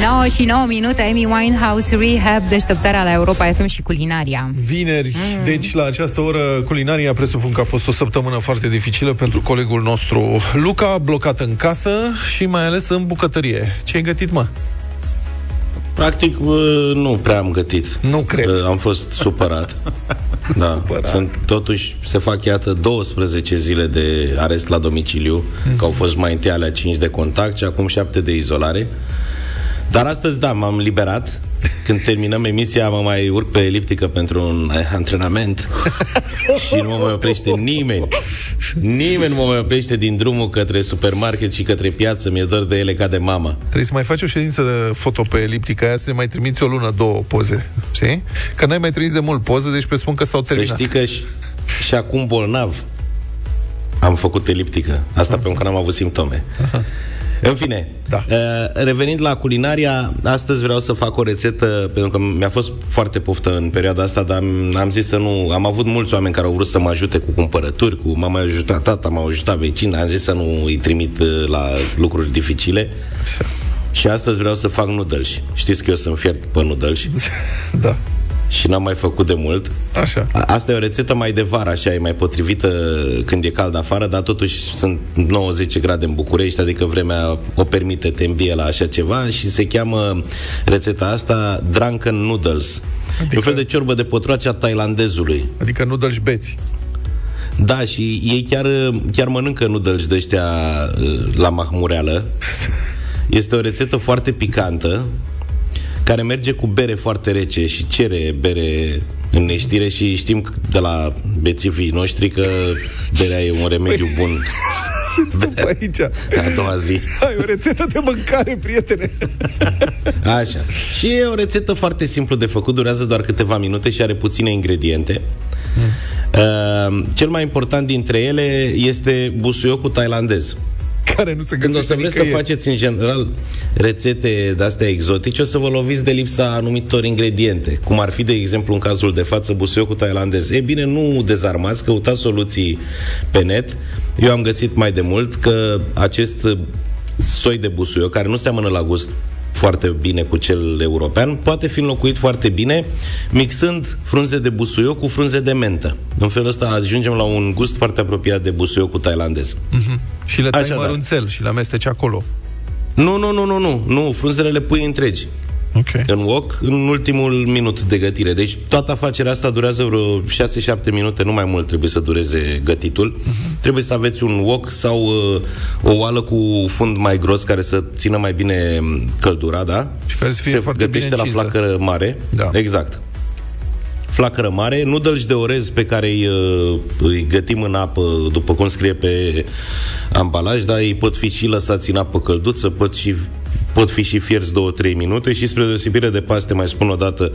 9 și 9 minute, Amy Winehouse, Rehab, deșteptarea la Europa FM și culinaria. Vineri, mm. deci la această oră culinaria presupun că a fost o săptămână foarte dificilă pentru colegul nostru Luca, blocat în casă și mai ales în bucătărie. Ce ai gătit, mă? Practic, bă, nu prea am gătit. Nu cred. Bă, Am fost supărat. [LAUGHS] da. Supărat. Sunt, totuși, se fac, iată, 12 zile de arest la domiciliu, Mhm. că au fost mai întâi alea 5 de contact și acum 7 de izolare. Dar astăzi, da, m-am liberat. Când terminăm emisia, mă mai urc pe eliptică pentru un eh, antrenament și nu mă mai oprește nimeni. Nimeni nu mă mai oprește din drumul către supermarket și către piață. Mi-e dor de ele ca de mama. Trebuie să mai faci o ședință de foto pe eliptica aia, să ne mai trimiți o lună, două poze. Știi? Că n-ai mai trimis de mult poze, deci presupun că s-au Să terminat. știi că și, și acum bolnav am făcut eliptică. Asta pentru că n-am avut simptome. În fine, da. revenind la culinaria, astăzi vreau să fac o rețetă, pentru că mi-a fost foarte poftă în perioada asta, dar am, am zis să nu... Am avut mulți oameni care au vrut să mă ajute cu cumpărături, cu m-a mai ajutat tata, m-a ajutat vecin, am zis să nu îi trimit uh, la lucruri dificile. Și astăzi vreau să fac nudălși. Știți că eu sunt fiert pe nudălși. da. Și n-am mai făcut de mult. Așa. A- Asta e o rețetă mai de vară, așa, e mai potrivită când e cald afară, dar totuși sunt 90 grade în București, adică vremea o permite, te îmbie la așa ceva și se cheamă rețeta asta Drunken Noodles. Adică... E un fel de ciorbă de pătroace a tailandezului. Adică noodles beți. Da, și ei chiar, chiar mănâncă noodles de ăștia uh, la mahmureală. [LAUGHS] Este o rețetă foarte picantă, care merge cu bere foarte rece și cere bere în neștire și știm de la bețivii noștri că berea e un remediu bun. [LAUGHS] După aici. A doua zi. Ai o rețetă de mâncare, prietene. [LAUGHS] Așa. Și e o rețetă foarte simplu de făcut, durează doar câteva minute și are puține ingrediente. Uh, cel mai important dintre ele este busuiocul tailandez. Care nu se Când o să vreți să nicăieri. faceți în general rețete de-astea exotice, o să vă loviți de lipsa anumitor ingrediente, cum ar fi, de exemplu, în cazul de față, busuiocul tailandez. E bine, nu dezarmați, căutați soluții pe net. Eu am găsit mai de mult că acest soi de busuioc, care nu seamănă la gust foarte bine cu cel european, poate fi înlocuit foarte bine mixând frunze de busuioc cu frunze de mentă. În felul ăsta ajungem la un gust foarte apropiat de busuiocul tailandez. Mhm. Și le tai Așadar. mărunțel și le amesteci acolo. Nu, nu, nu, nu, nu, nu, frunzele le pui întregi. Okay. În wok, în ultimul minut de gătire. Deci toată afacerea asta durează vreo 6-7 minute, nu mai mult trebuie să dureze gătitul. Uh-huh. Trebuie să aveți un wok sau uh, o oală cu fund mai gros care să țină mai bine m, căldura, da? Și care să fie Se foarte gătește bine la încinsă. flacără mare. Da. Exact flacără mare, noodles de orez pe care îi, uh, îi gătim în apă, după cum scrie pe ambalaj, dar ei pot fi și lăsați în apă călduță, pot și pot fi și fierți 2-3 minute și spre deosebire de paste, mai spun o dată,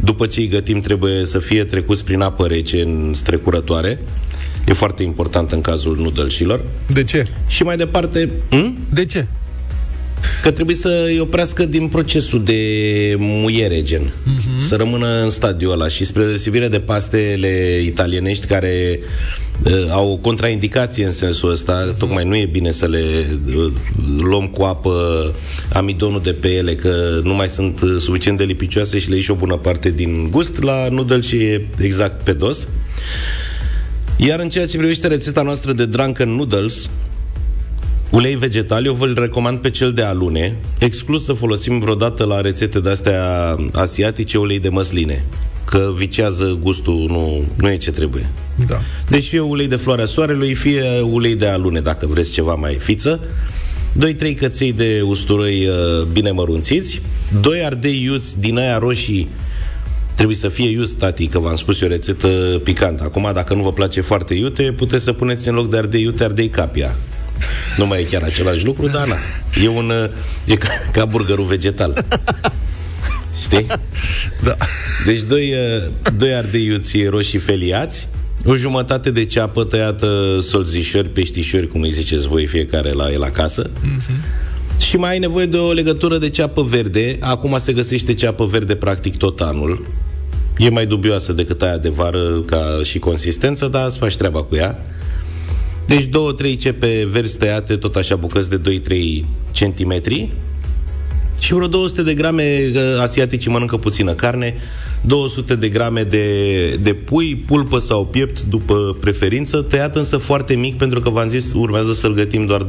după ce îi gătim trebuie să fie trecuți prin apă rece în strecurătoare. E foarte important în cazul nudelșilor. De ce? Și mai departe... Hm? De ce? Că trebuie să îi oprească din procesul de muiere, gen. Uh-huh. Să rămână în stadiul ăla. Și spre deosebire de pastele italienești care uh, au o contraindicație în sensul ăsta, uh-huh. tocmai nu e bine să le uh, luăm cu apă amidonul de pe ele, că nu mai sunt uh, suficient de lipicioase și le ieși o bună parte din gust. La noodle și e exact pe dos. Iar în ceea ce privește rețeta noastră de drunken noodles, Ulei vegetal, eu vă-l recomand pe cel de alune, exclus să folosim vreodată la rețete de-astea asiatice ulei de măsline, că vicează gustul, nu, nu e ce trebuie. Da. Deci fie ulei de floarea soarelui, fie ulei de alune, dacă vreți ceva mai fiță. 2-3 căței de usturoi uh, bine mărunțiți, 2 ardei iuți din aia roșii Trebuie să fie iuți, tati, că v-am spus e o rețetă picantă. Acum, dacă nu vă place foarte iute, puteți să puneți în loc de ardei iute, ardei capia. Nu mai e chiar același lucru, dar na. E un... uh, E ca, ca burgerul vegetal. Știi? Da. Deci doi, uh, doi ardei iuți roșii feliați, o jumătate de ceapă tăiată solzișori, peștișori, cum îi ziceți voi fiecare la el acasă. Și mai ai nevoie de o legătură de ceapă verde. Acum se găsește ceapă verde practic tot anul. E mai dubioasă decât aia de vară ca și consistență, dar îți faci treaba cu ea. Deci două, trei cepe verzi tăiate, tot așa bucăți de 2-3 centimetri. Și vreo 200 de grame, că asiaticii mănâncă puțină carne, 200 de grame de, de pui, pulpă sau piept, după preferință, tăiat însă foarte mic, pentru că v-am zis, urmează să-l gătim doar 2-3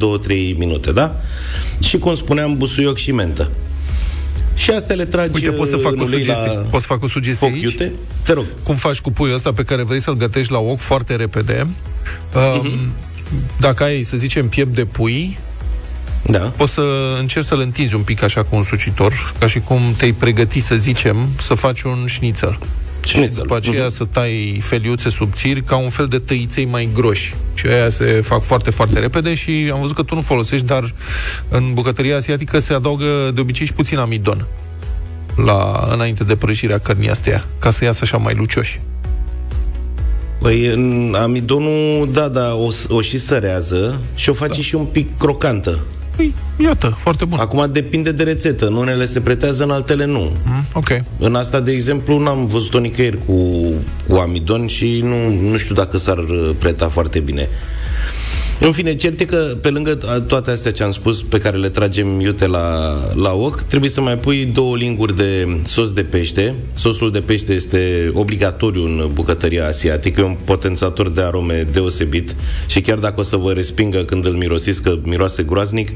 minute, da? Și cum spuneam, busuioc și mentă. Și astea le tragi Uite, pot să fac în o ulei sugestie. la Pot să fac o sugestie foc aici? iute? Te rog. Cum faci cu puiul ăsta pe care vrei să-l gătești la ochi foarte repede? Um, Mhm. Dacă ai, să zicem, piept de pui, da. poți să încerci să-l întinzi un pic așa cu un sucitor, ca și cum te-ai pregăti, să zicem, să faci un șnițel. Și după aceea Mhm. să tai feliuțe subțiri ca un fel de tăiței mai groși. Și aia se fac foarte, foarte repede și am văzut că tu nu folosești, dar în bucătăria asiatică se adaugă de obicei și puțin amidon la, înainte de prăjirea cărnii astea, ca să iasă așa mai lucioși. Păi, în amidonul, da, da, o, o și sărează și o face da. și un pic crocantă. Păi, iată, foarte bun. Acum depinde de rețetă. În unele se pretează, în altele nu. Mm, ok. În asta, de exemplu, n-am văzut-o nicăieri cu, cu amidon și nu, nu știu dacă s-ar uh, preta foarte bine. În fine, cert e că pe lângă a- toate astea ce am spus, pe care le tragem iute la, la ochi, trebuie să mai pui două linguri de sos de pește. Sosul de pește este obligatoriu în bucătăria asiatică, e un potențator de arome deosebit și chiar dacă o să vă respingă când îl mirosiți că miroase groaznic,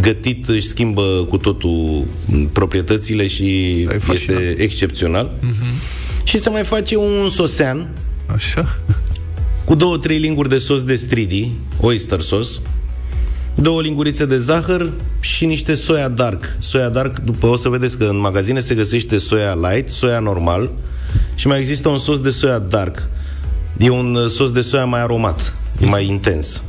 gătit își schimbă cu totul proprietățile și este excepțional. Și se mai face un sosean Așa. Cu două, trei linguri de sos de stridi, oyster sos, două lingurițe de zahăr și niște soia dark. Soia dark, după o să vedeți că în magazine se găsește soia light, soia normal și mai există un sos de soia dark. E un uh, sos de soia mai aromat, e mai intens.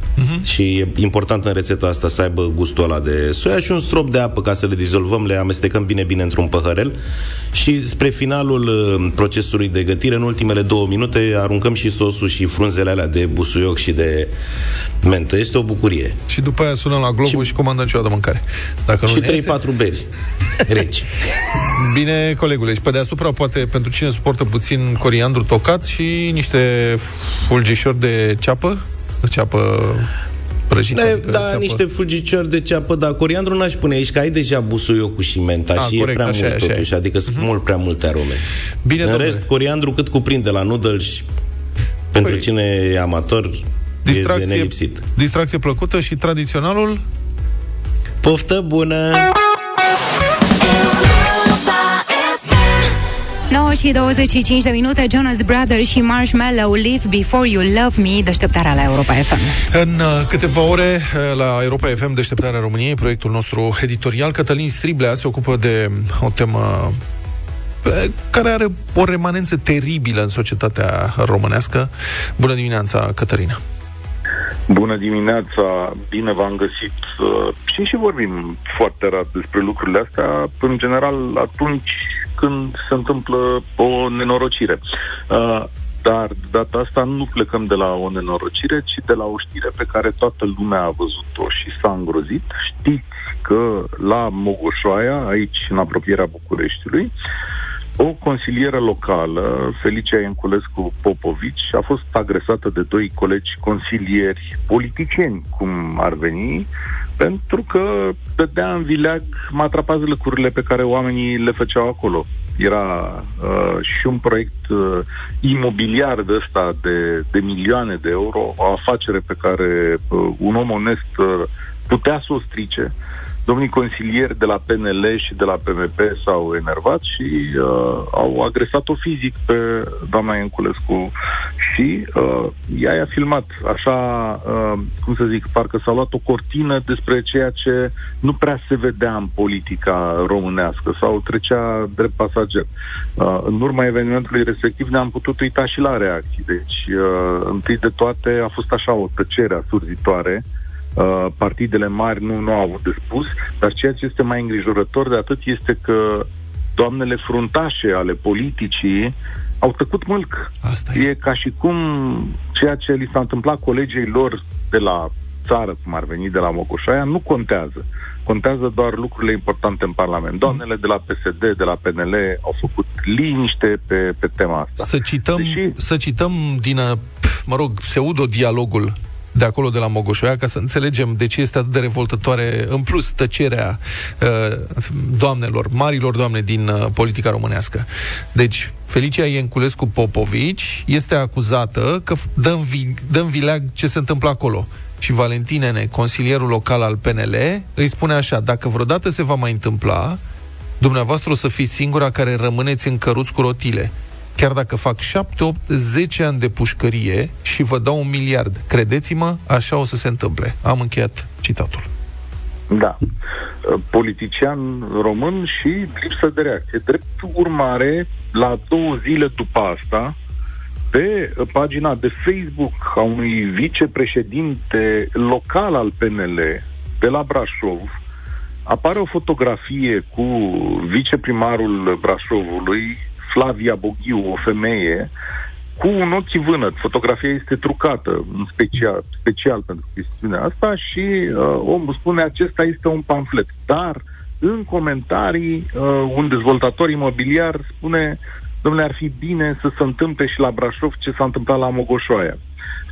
Și e important în rețeta asta să aibă gustul ăla de soia și un strop de apă ca să le dizolvăm, le amestecăm bine bine într-un păhărel și spre finalul uh, procesului de gătire, în ultimele două minute, aruncăm și sosul și frunzele alea de busuioc și de mentă. Este o bucurie. Și după aia sunăm la Globul și, și comandăm ceva de mâncare. Dacă nu și ne 3-4 iese- beri [LAUGHS] reci. Bine, colegule, și pe deasupra poate pentru cine suportă puțin coriandru tocat și niște fulgișori de ceapă, ceapă prăjită. Da, adică da ceapă- niște fulgiciori de ceapă, dar coriandru n-aș pune aici, că ai deja busuiocul și menta Ah, și corect, e prea așa e, mult așa e. totuși, adică sunt mult prea multe arome. Bine, În domnule. rest, coriandru cât cuprinde la noodles, pentru cine e amator, e de Distracție, nelipsit. distracție plăcută și tradiționalul Poftă bună! 9 și 25 de minute, Jonas Brothers și Marshmallow Live Before You Love Me, deșteptarea la Europa FM. În uh, câteva ore uh, la Europa FM Deșteptarea României, proiectul nostru editorial, Cătălin Striblea se ocupă de o temă uh, care are o remanență teribilă în societatea românească. Bună dimineața, Cătălina! Bună dimineața, bine v-am găsit. Uh, Și și vorbim foarte rar despre lucrurile astea, în general atunci când se întâmplă o nenorocire. Uh, Dar de data asta nu plecăm de la o nenorocire, ci de la o știre pe care toată lumea a văzut-o și s-a îngrozit. Știți că la Mogoșoaia, aici în apropierea Bucureștiului, o consilieră locală, Felicia Ienculescu Popovici, a fost agresată de doi colegi consilieri politicieni, cum ar veni, pentru că dădea în vileag matrapazlăcurile pe care oamenii le făceau acolo. Era uh, și un proiect uh, imobiliar de ăsta de, de milioane de euro, o afacere pe care uh, un om onest uh, putea să o strice. Domnii consilieri de la PNL și de la PMP s-au enervat și uh, au agresat-o fizic pe doamna Ienculescu și uh, ea i-a filmat. Așa, uh, cum să zic, parcă s-a luat o cortină despre ceea ce nu prea se vedea în politica românească sau trecea drept pasager. Uh, în urma evenimentului respectiv ne-am putut uita și la reacții. Deci, uh, întâi de toate a fost așa o tăcere asurzitoare Uh, partidele mari nu, nu au avut de spus, dar ceea ce este mai îngrijorător de atât este că doamnele fruntașe ale politicii au tăcut mâlc. Asta e. e ca și cum ceea ce li s-a întâmplat colegii lor de la țară, cum ar veni de la Mocoșaia, nu contează. Contează doar lucrurile importante în Parlament. Doamnele de la PSD, de la PNL au făcut liniște pe, pe tema asta. Să cităm, Deși... să cităm din, uh, mă rog, pseudo-dialogul de acolo, de la Mogoșoia, ca să înțelegem de ce este atât de revoltătoare, în plus, tăcerea uh, doamnelor, marilor doamne din uh, politica românească. Deci, Felicia Ienculescu Popovici este acuzată că f- dă în, vi- dă în vileag ce se întâmplă acolo. Și Valentin Nene, consilierul local al PNL, îi spune așa, dacă vreodată se va mai întâmpla, dumneavoastră o să fiți singura care rămâneți în căruți cu rotile chiar dacă fac 7, 8, 10 ani de pușcărie și vă dau un miliard. Credeți-mă, așa o să se întâmple. Am încheiat citatul. Da. Politician român și lipsă de reacție. Drept urmare, la două zile după asta, pe pagina de Facebook a unui vicepreședinte local al PNL de la Brașov, apare o fotografie cu viceprimarul Brașovului, Flavia Boghiu, o femeie, cu un ochi vânăt. Fotografia este trucată în special, special pentru chestiunea asta și uh, omul spune acesta este un pamflet. Dar în comentarii uh, un dezvoltator imobiliar spune domnule, ar fi bine să se întâmple și la Brașov ce s-a întâmplat la Mogoșoaia.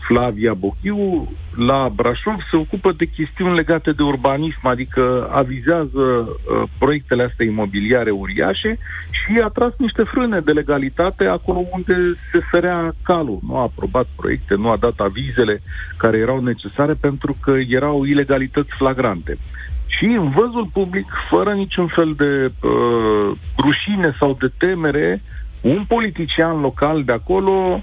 Flavia Bochiu, la Brașov se ocupă de chestiuni legate de urbanism, adică avizează uh, proiectele astea imobiliare uriașe și a tras niște frâne de legalitate acolo unde se sărea calul. Nu a aprobat proiecte, nu a dat avizele care erau necesare pentru că erau ilegalități flagrante. Și în văzul public, fără niciun fel de uh, rușine sau de temere, un politician local de acolo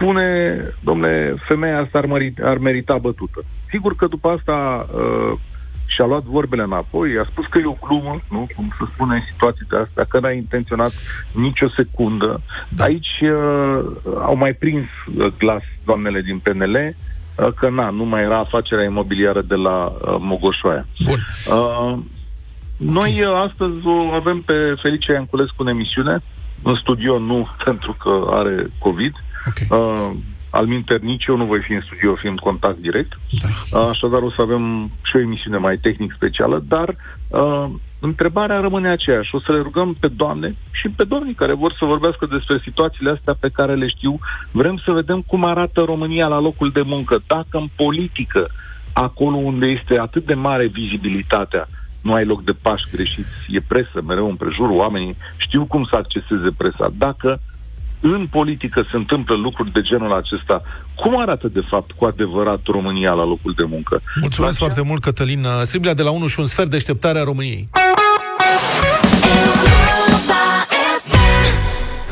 spune, domnule, femeia asta ar, mări, ar merita bătută. Sigur că după asta uh, și-a luat vorbele înapoi, a spus că e o glumă, nu? Cum se spune în situații de astea, că n-a intenționat nicio secundă. Da. Aici uh, au mai prins uh, glas doamnele din PNL, uh, că na, nu mai era afacerea imobiliară de la uh, Mogoșoaia. Bun. Uh, noi uh, astăzi o avem pe Felicia Ianculescu în emisiune, în studio nu [LAUGHS] pentru că are COVID. Okay. Uh, al minter nici eu nu voi fi în studio, fi în contact direct. Da. Uh, așadar o să avem și o emisiune mai tehnic specială, dar uh, întrebarea rămâne aceeași. O să le rugăm pe doamne și pe domnii care vor să vorbească despre situațiile astea pe care le știu. Vrem să vedem cum arată România la locul de muncă. Dacă în politică, acolo unde este atât de mare vizibilitatea, nu ai loc de pași greșiți, e presă mereu împrejur, oamenii știu cum să acceseze presa. Dacă în politică se întâmplă lucruri de genul acesta, cum arată de fapt cu adevărat România la locul de muncă? Mulțumesc foarte mult, Cătălin Striblea, de la 1 și un sfert deșteptarea României.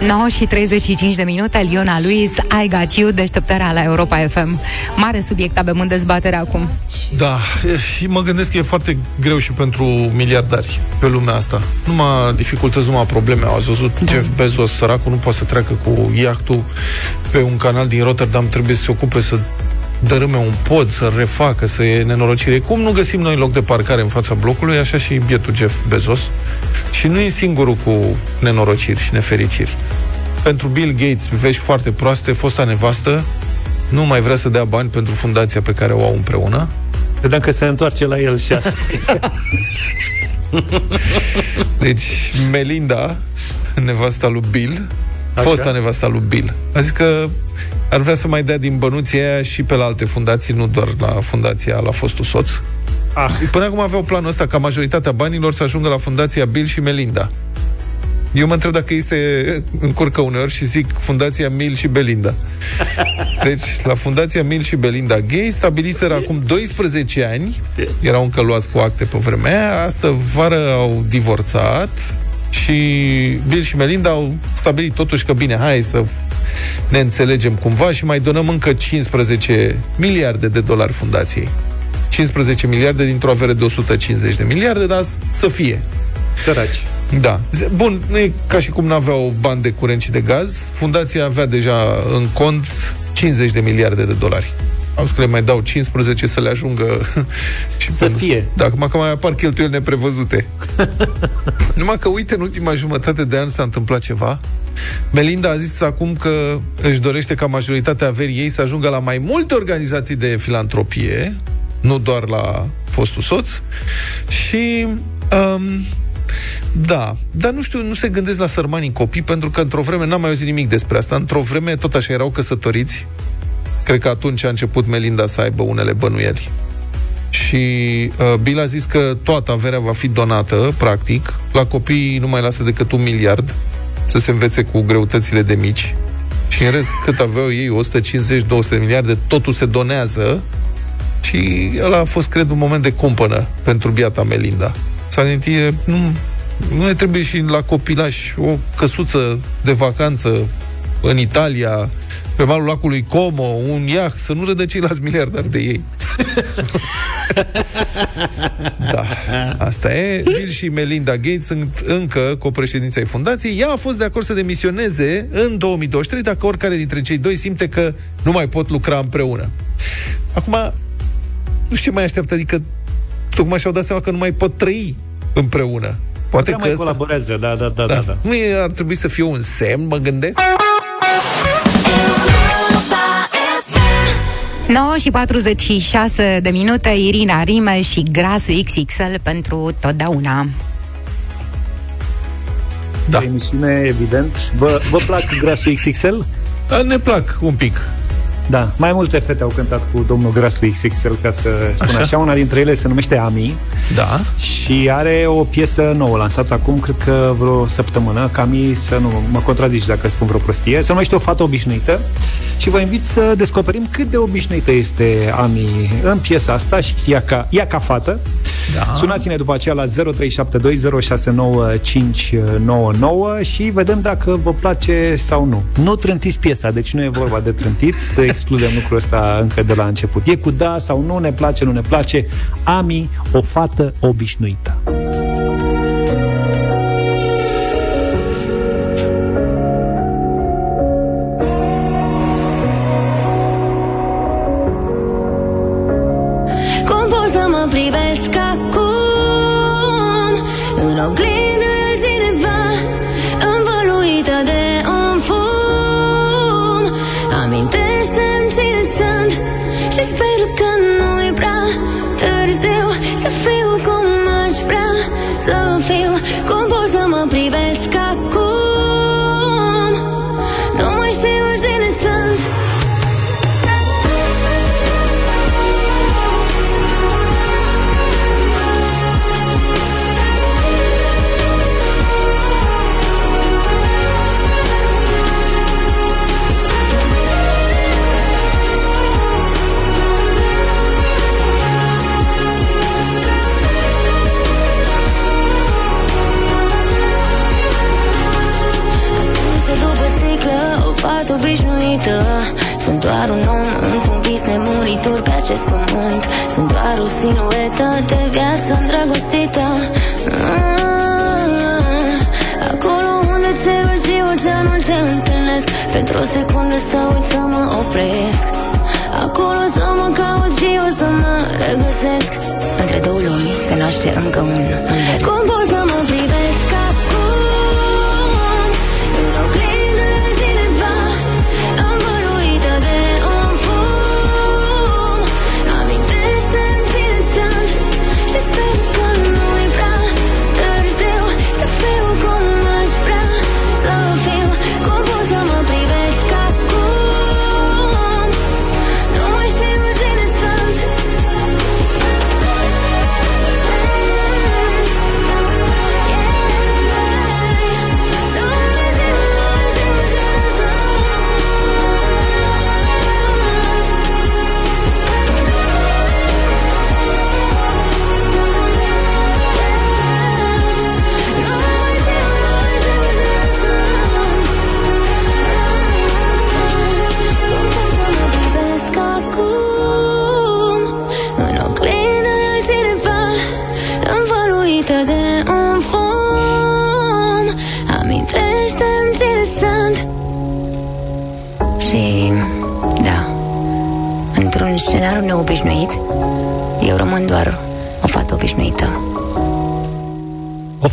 9 și 35 de minute, Liona Luis, I got you, deșteptarea la Europa FM. Mare subiect avem în dezbatere acum. Da, e, și mă gândesc că e foarte greu și pentru miliardari pe lumea asta. Numai dificultăți, numai probleme. Ați văzut Jeff Bezos, săracul, nu poate să treacă cu iahtul pe un canal din Rotterdam, trebuie să se ocupe să dărâme un pod, să refacă, să e nenorocire. Cum nu găsim noi loc de parcare în fața blocului, așa și bietul Jeff Bezos. Și nu e singurul cu nenorociri și nefericiri. Pentru Bill Gates, vești foarte proaste, fosta nevastă nu mai vrea să dea bani pentru fundația pe care o au împreună. Credeam că se întoarce la el și asta. [LAUGHS] Deci, Melinda, nevasta lui Bill, Așa. fosta nevasta lui Bill, a zis că ar vrea să mai dea din bănuții aia și pe la alte fundații, nu doar la fundația la fostul soț. Ah. Și până acum aveau planul ăsta ca majoritatea banilor să ajungă la fundația Bill și Melinda. Eu mă întreb dacă ei se încurcă uneori și zic Fundația Mil și Belinda. [LAUGHS] Deci, la Fundația Mil și Belinda Gay stabiliseră acum 12 ani, erau încă luați cu acte pe vremea aia, astă vară au divorțat și Bill și Melinda au stabilit totuși că bine, hai să ne înțelegem cumva și mai donăm încă 15 miliarde de dolari fundației. 15 miliarde dintr-o avere de 150 de miliarde, dar să fie. Săraci. Da. Bun, nu e ca și cum n-aveau bani de curent și de gaz. Fundația avea deja în cont 50 de miliarde de dolari. Au zis că le mai dau 15 să le ajungă [LAUGHS] și Să fie. Da, acum că mai apar cheltuieli neprevăzute. [LAUGHS] Numai că, uite, în ultima jumătate de an s-a întâmplat ceva. Melinda a zis acum că își dorește ca majoritatea averii ei să ajungă la mai multe organizații de filantropie, nu doar la fostul soț. Și um, da, dar nu știu, nu se gândesc la sărmanii copii, pentru că într-o vreme n-am mai auzit nimic despre asta. Într-o vreme tot așa erau căsătoriți. Cred că atunci a început Melinda să aibă unele bănuieli. Și uh, Bill a zis că toată averea va fi donată, practic. La copii nu mai lasă decât un miliard să se învețe cu greutățile de mici. Și în rest, cât aveau ei, 150-200 de miliarde, totul se donează. Și ăla a fost, cred, un moment de cumpănă pentru biata Melinda. S-a gândit, e, nu, nu ne trebuie și la copilași o căsuță de vacanță în Italia, pe malul lacului Como, un iaht, să nu râdă ceilalți miliardari de ei. [LAUGHS] da, asta e. Bill și Melinda Gates sunt încă copreședința ai fundației. Ea a fost de acord să demisioneze în 2023 dacă oricare dintre cei doi simte că nu mai pot lucra împreună. Acum, nu știu ce mai așteaptă, adică tocmai și-au dat seama că nu mai pot trăi împreună. Poate Prea că mai ăsta... colaborează, da, da, da, da. da. Nu e, ar trebui să fie un semn, mă gândesc? 9 și 46 de minute, Irina Rime și Grasul XXL pentru totdeauna. Da. Emisiune, evident. Vă, vă plac grasul XXL? Da, Ne plac un pic. Da, mai multe fete au cântat cu domnul Grasu XXL, ca să spun Așa. așa. așa. Una dintre ele se numește Ami. Da. Și are o piesă nouă, lansată acum, cred că vreo săptămână. Cami, să nu mă contrazici dacă spun vreo prostie. Se numește O fată obișnuită. Și vă invit să descoperim cât de obișnuită este Ami în piesa asta și ea ca, ea ca fată. Da. Sunați-ne după aceea la 0372069599 și vedem dacă vă place sau nu. Nu trântiți piesa, deci nu e vorba de trântit, să [LAUGHS] excludem lucrul ăsta încă de la început. E cu da sau nu, ne place, nu ne place. Ami, o fată obișnuită. Acest pământ. Sunt doar o siluetă de viață îndrăgostită. Ah, Acolo unde cerul și oceanul se întâlnesc Pentru o secundă să uit să mă opresc. Acolo să mă caut și eu să mă regăsesc. Între două lumi se naște încă un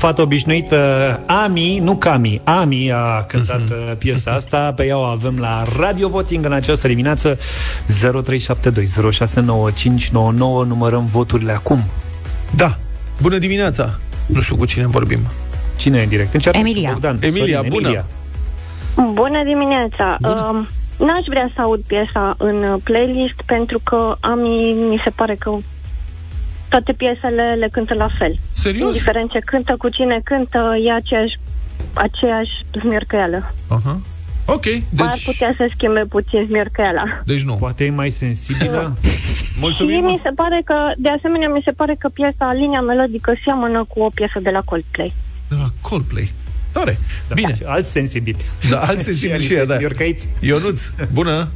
fată obișnuită, Ami, nu Cami, Ami a cântat uh, piesa asta, pe ea o avem la Radio Voting în această dimineață 0372069599, numărăm voturile acum. Da. Bună dimineața. Nu știu cu cine vorbim. Cine e în direct? Încearcă Emilia. Bogdan. Emilia, Sorin, bună. Emilia. Bună dimineața! Um, N-aș vrea să aud piesa în uh, playlist pentru că Ami mi se pare că toate piesele le cântă la fel. Serios? Indiferent ce cântă, cu cine cântă, e aceeași, aceeași smircăială. Aha. Ok, Deci... Ar deci, putea să schimbe puțin smircăiala. deci nu. Poate e mai sensibilă? Mulțumim. Și mi se pare că, de asemenea, mi se pare că piesa, linia melodică seamănă cu o piesă de la Coldplay. De la Coldplay. Tare. Bine. Alți sensibili. Da, alți sensibili și ea, da. [LAUGHS] Iorcăiți. Ionuț, bună.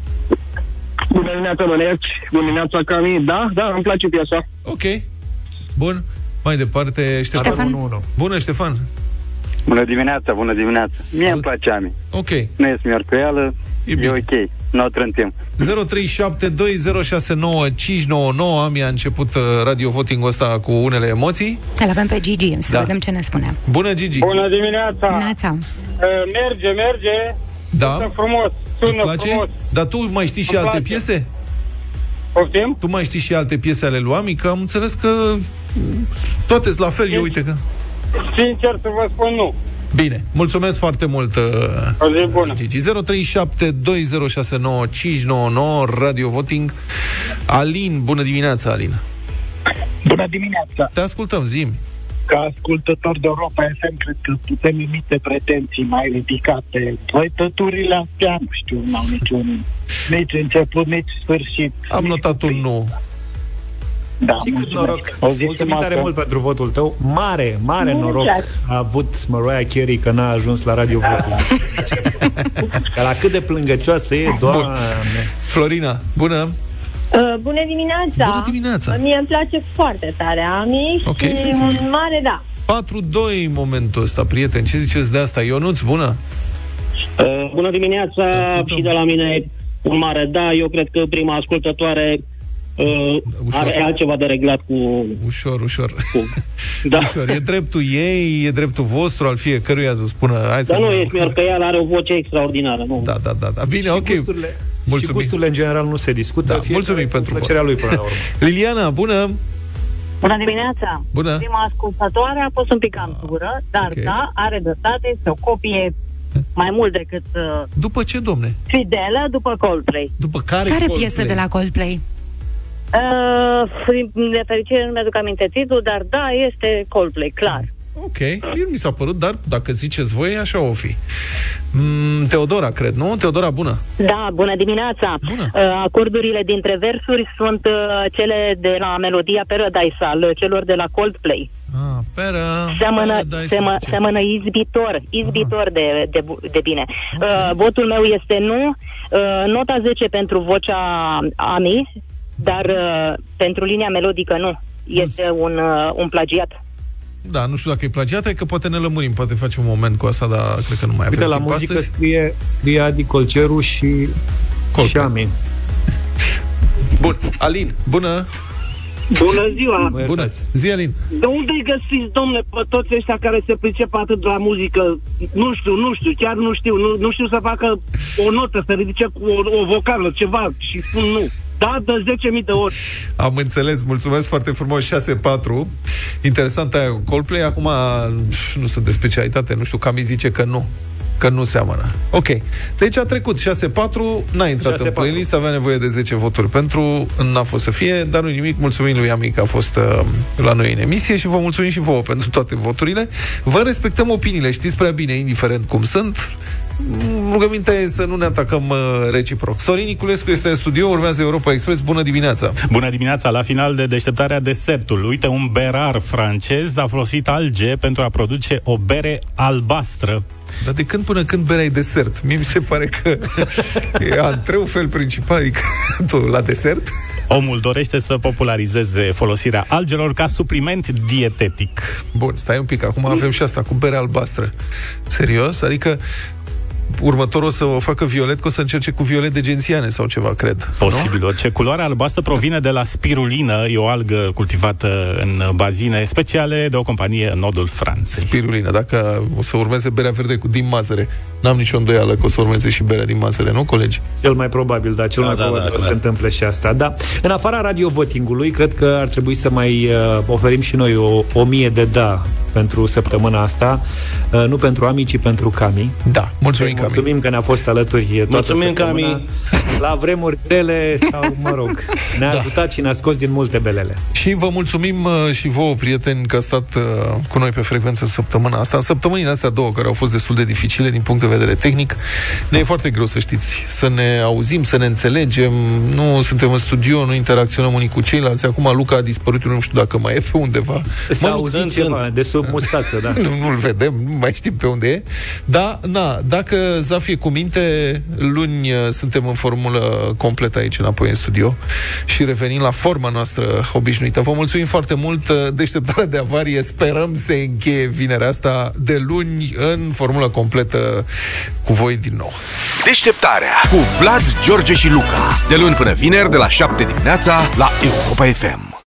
Bună dimineața, băneți! Bună dimineața, Cami! Da, da, îmi place piesa. Ok. Bun. Mai departe, Ștefan. Ștefan? Bună, Ștefan. Bună dimineața, bună dimineața. Mie îmi place Ami. Ok. Nu e smiorcăială, E e, bine. e ok. Nu o trântim. 0372069599 Ami a început uh, radio voting ăsta cu unele emoții. Îl avem pe Gigi, să Da. vedem ce ne spune. Bună, Gigi. Bună dimineața! Nața. Uh, merge, merge. Da? Sună frumos. Îți Sună place? frumos. Dar tu mai știi și Îmi alte place. piese? Poftim? Tu mai știi și alte piese ale lui Ami? Că am înțeles că mm, toate sunt la fel, eu uite că... Sincer să vă spun, nu. Bine, mulțumesc foarte mult, uh, Gigi. 0372069599 Radio Voting. Alin, bună dimineața, Alin. Bună dimineața! Te ascultăm, zim. Ca ascultător de Europa FM, cred că putem emite pretenții mai ridicate. Dreptăturile astea, nu știu, n-au niciun, nici început, nici sfârșit. Am notat un nu. Da, Noroc. O zi Mulțumim tare frumoasă. mult pentru votul tău. Mare, mare Mulțumesc. noroc a avut Mariah Carey că n-a ajuns la Radio Voting. [LAUGHS] Că la cât de plângăcioasă e, doamne. Florina, bună! Uh, bună dimineața! Bună dimineața! Mie îmi place foarte tare Ami Ok, și sensibil. un mare da. 4-2 în momentul ăsta, prieteni. Ce ziceți de asta? Ionuț, bună! Uh, bună dimineața și de la mine un mare da. Eu cred că prima ascultătoare uh, are altceva de reglat cu... Ușor, ușor. Cu, [LAUGHS] da. Ușor. E dreptul ei, e dreptul vostru, al fiecăruia să spună... Hai să Dar nu e smer că el are o voce extraordinară. Nu? Da, da, da. da. Bine, Și ok. gusturile- Mulțumim. Și gusturile în general nu se discută. Da, fiecare mulțumim cu pentru plăcerea vot. lui până la urmă. [LAUGHS] Liliana, bună! Bună dimineața! Bună. Prima ascultătoare a fost un pic cam dură, dar ok. da, are dreptate, este o copie mai mult decât uh, După ce, domne? fidelă după Coldplay. După care Care piesă de la Coldplay? Uh, din nefericire nu mi-aduc aminte titlul, dar da, este Coldplay, clar. Ok, mie mi s-a părut, dar dacă ziceți voi, așa o fi. Mm, Teodora, cred, nu? Teodora, bună! Da, bună dimineața! Bună. Uh, acordurile dintre versuri sunt uh, cele de la melodia Paradise al uh, celor de la Coldplay. Ah, pera, Seamănă, Paradise, seamă, nu știu ce. seamănă izbitor, izbitor de, de, bu- de bine. Uh, votul meu este nu, uh, nota 10 pentru vocea Ami, dar uh, pentru linia melodică nu. Este un, uh, un plagiat. Da, nu știu dacă e plagiat, e că poate ne lămurim, poate facem un moment cu asta, dar cred că nu mai avem Uite, la timp muzică astăzi. scrie, scrie Adi Colceru și, și Șamin. [LAUGHS] Bun, Alin, bună! Bună ziua! Bună! Zi, Alin! De unde îi găsiți, domnule, pe toți ăștia care se pricep atât la muzică? Nu știu, nu știu, chiar nu știu. Nu, nu știu să facă o notă, să ridice cu o, o vocală, ceva și spun nu. Da, de 10.000 de ori. Am înțeles, mulțumesc foarte frumos 6-4 Interesant aia cu Coldplay Acum nu sunt de specialitate Nu știu, Cami zice că nu Că nu seamănă Ok, deci a trecut 6-4 N-a intrat 6-4. în playlist Avea nevoie de 10 voturi pentru N-a fost să fie, dar nu nimic Mulțumim lui Amic că a fost uh, la noi în emisie Și vă mulțumim și vouă pentru toate voturile Vă respectăm opiniile, știți prea bine Indiferent cum sunt Mm, Rugămintea e să nu ne atacăm uh, reciproc Sorin Niculescu este în studio, urmează Europa Express Bună dimineața! Bună dimineața! La final de deșteptarea desertul, uite, un berar francez a folosit alge pentru a produce o bere albastră. Dar de când până când berea e desert? Mie mi se pare că [LAUGHS] e antreu fel principal, [LAUGHS] adică tu la desert? Omul dorește să popularizeze folosirea algelor ca supliment dietetic. Bun, stai un pic, acum avem și asta cu berea albastră. Serios? Adică următorul o să o facă violet, că o să încerce cu violet de gențiane sau ceva, cred. Posibil. Orice culoarea albastră provine de la spirulină, e o algă cultivată în bazine speciale de o companie în nordul Franței. Spirulină, dacă o să urmeze berea verde cu din mazăre, n-am nicio îndoială că o să urmeze și berea din mazăre, nu, colegi? Cel mai probabil, da, cel Da, mai da, probabil da, o să clar. se întâmple și asta. Da. În afara radio votingului, cred că ar trebui să mai uh, oferim și noi o, o mie de da pentru săptămâna asta, uh, nu pentru Ami, ci pentru Cami. Da, mulțumim, Cami. Mulțumim că ne-a fost alături toată Mulțumim, săptămâna. Cami. La vremuri grele sau, mă rog, ne-a Da. ajutat și ne-a scos din multe belele. Și vă mulțumim uh, și vouă, prieteni, că ați stat uh, cu noi pe frecvență săptămâna asta. În săptămânile astea două, care au fost destul de dificile din punct de vedere tehnic, ne e foarte greu să știți, să ne auzim, să ne înțelegem. Nu suntem în studio, nu interacționăm unii cu ceilalți. Acum Luca a dispărut, eu nu știu dacă mai e pe undeva. S-a Mă, auzit sunt, ceva sunt. de sub mustață, da. [LAUGHS] nu, nu-l vedem, nu mai știm pe unde e. Da, na, dacă Zaf e cu minte, luni uh, suntem în formulă completă aici înapoi în studio și revenim la forma noastră obișnuită. Vă mulțumim foarte mult. Uh, Deșteptarea de avarie sperăm se încheie vinerea asta de luni în formulă completă cu voi din nou. Deșteptarea cu Vlad, George și Luca. De luni până vineri, de la 7 dimineața, la Europa FM.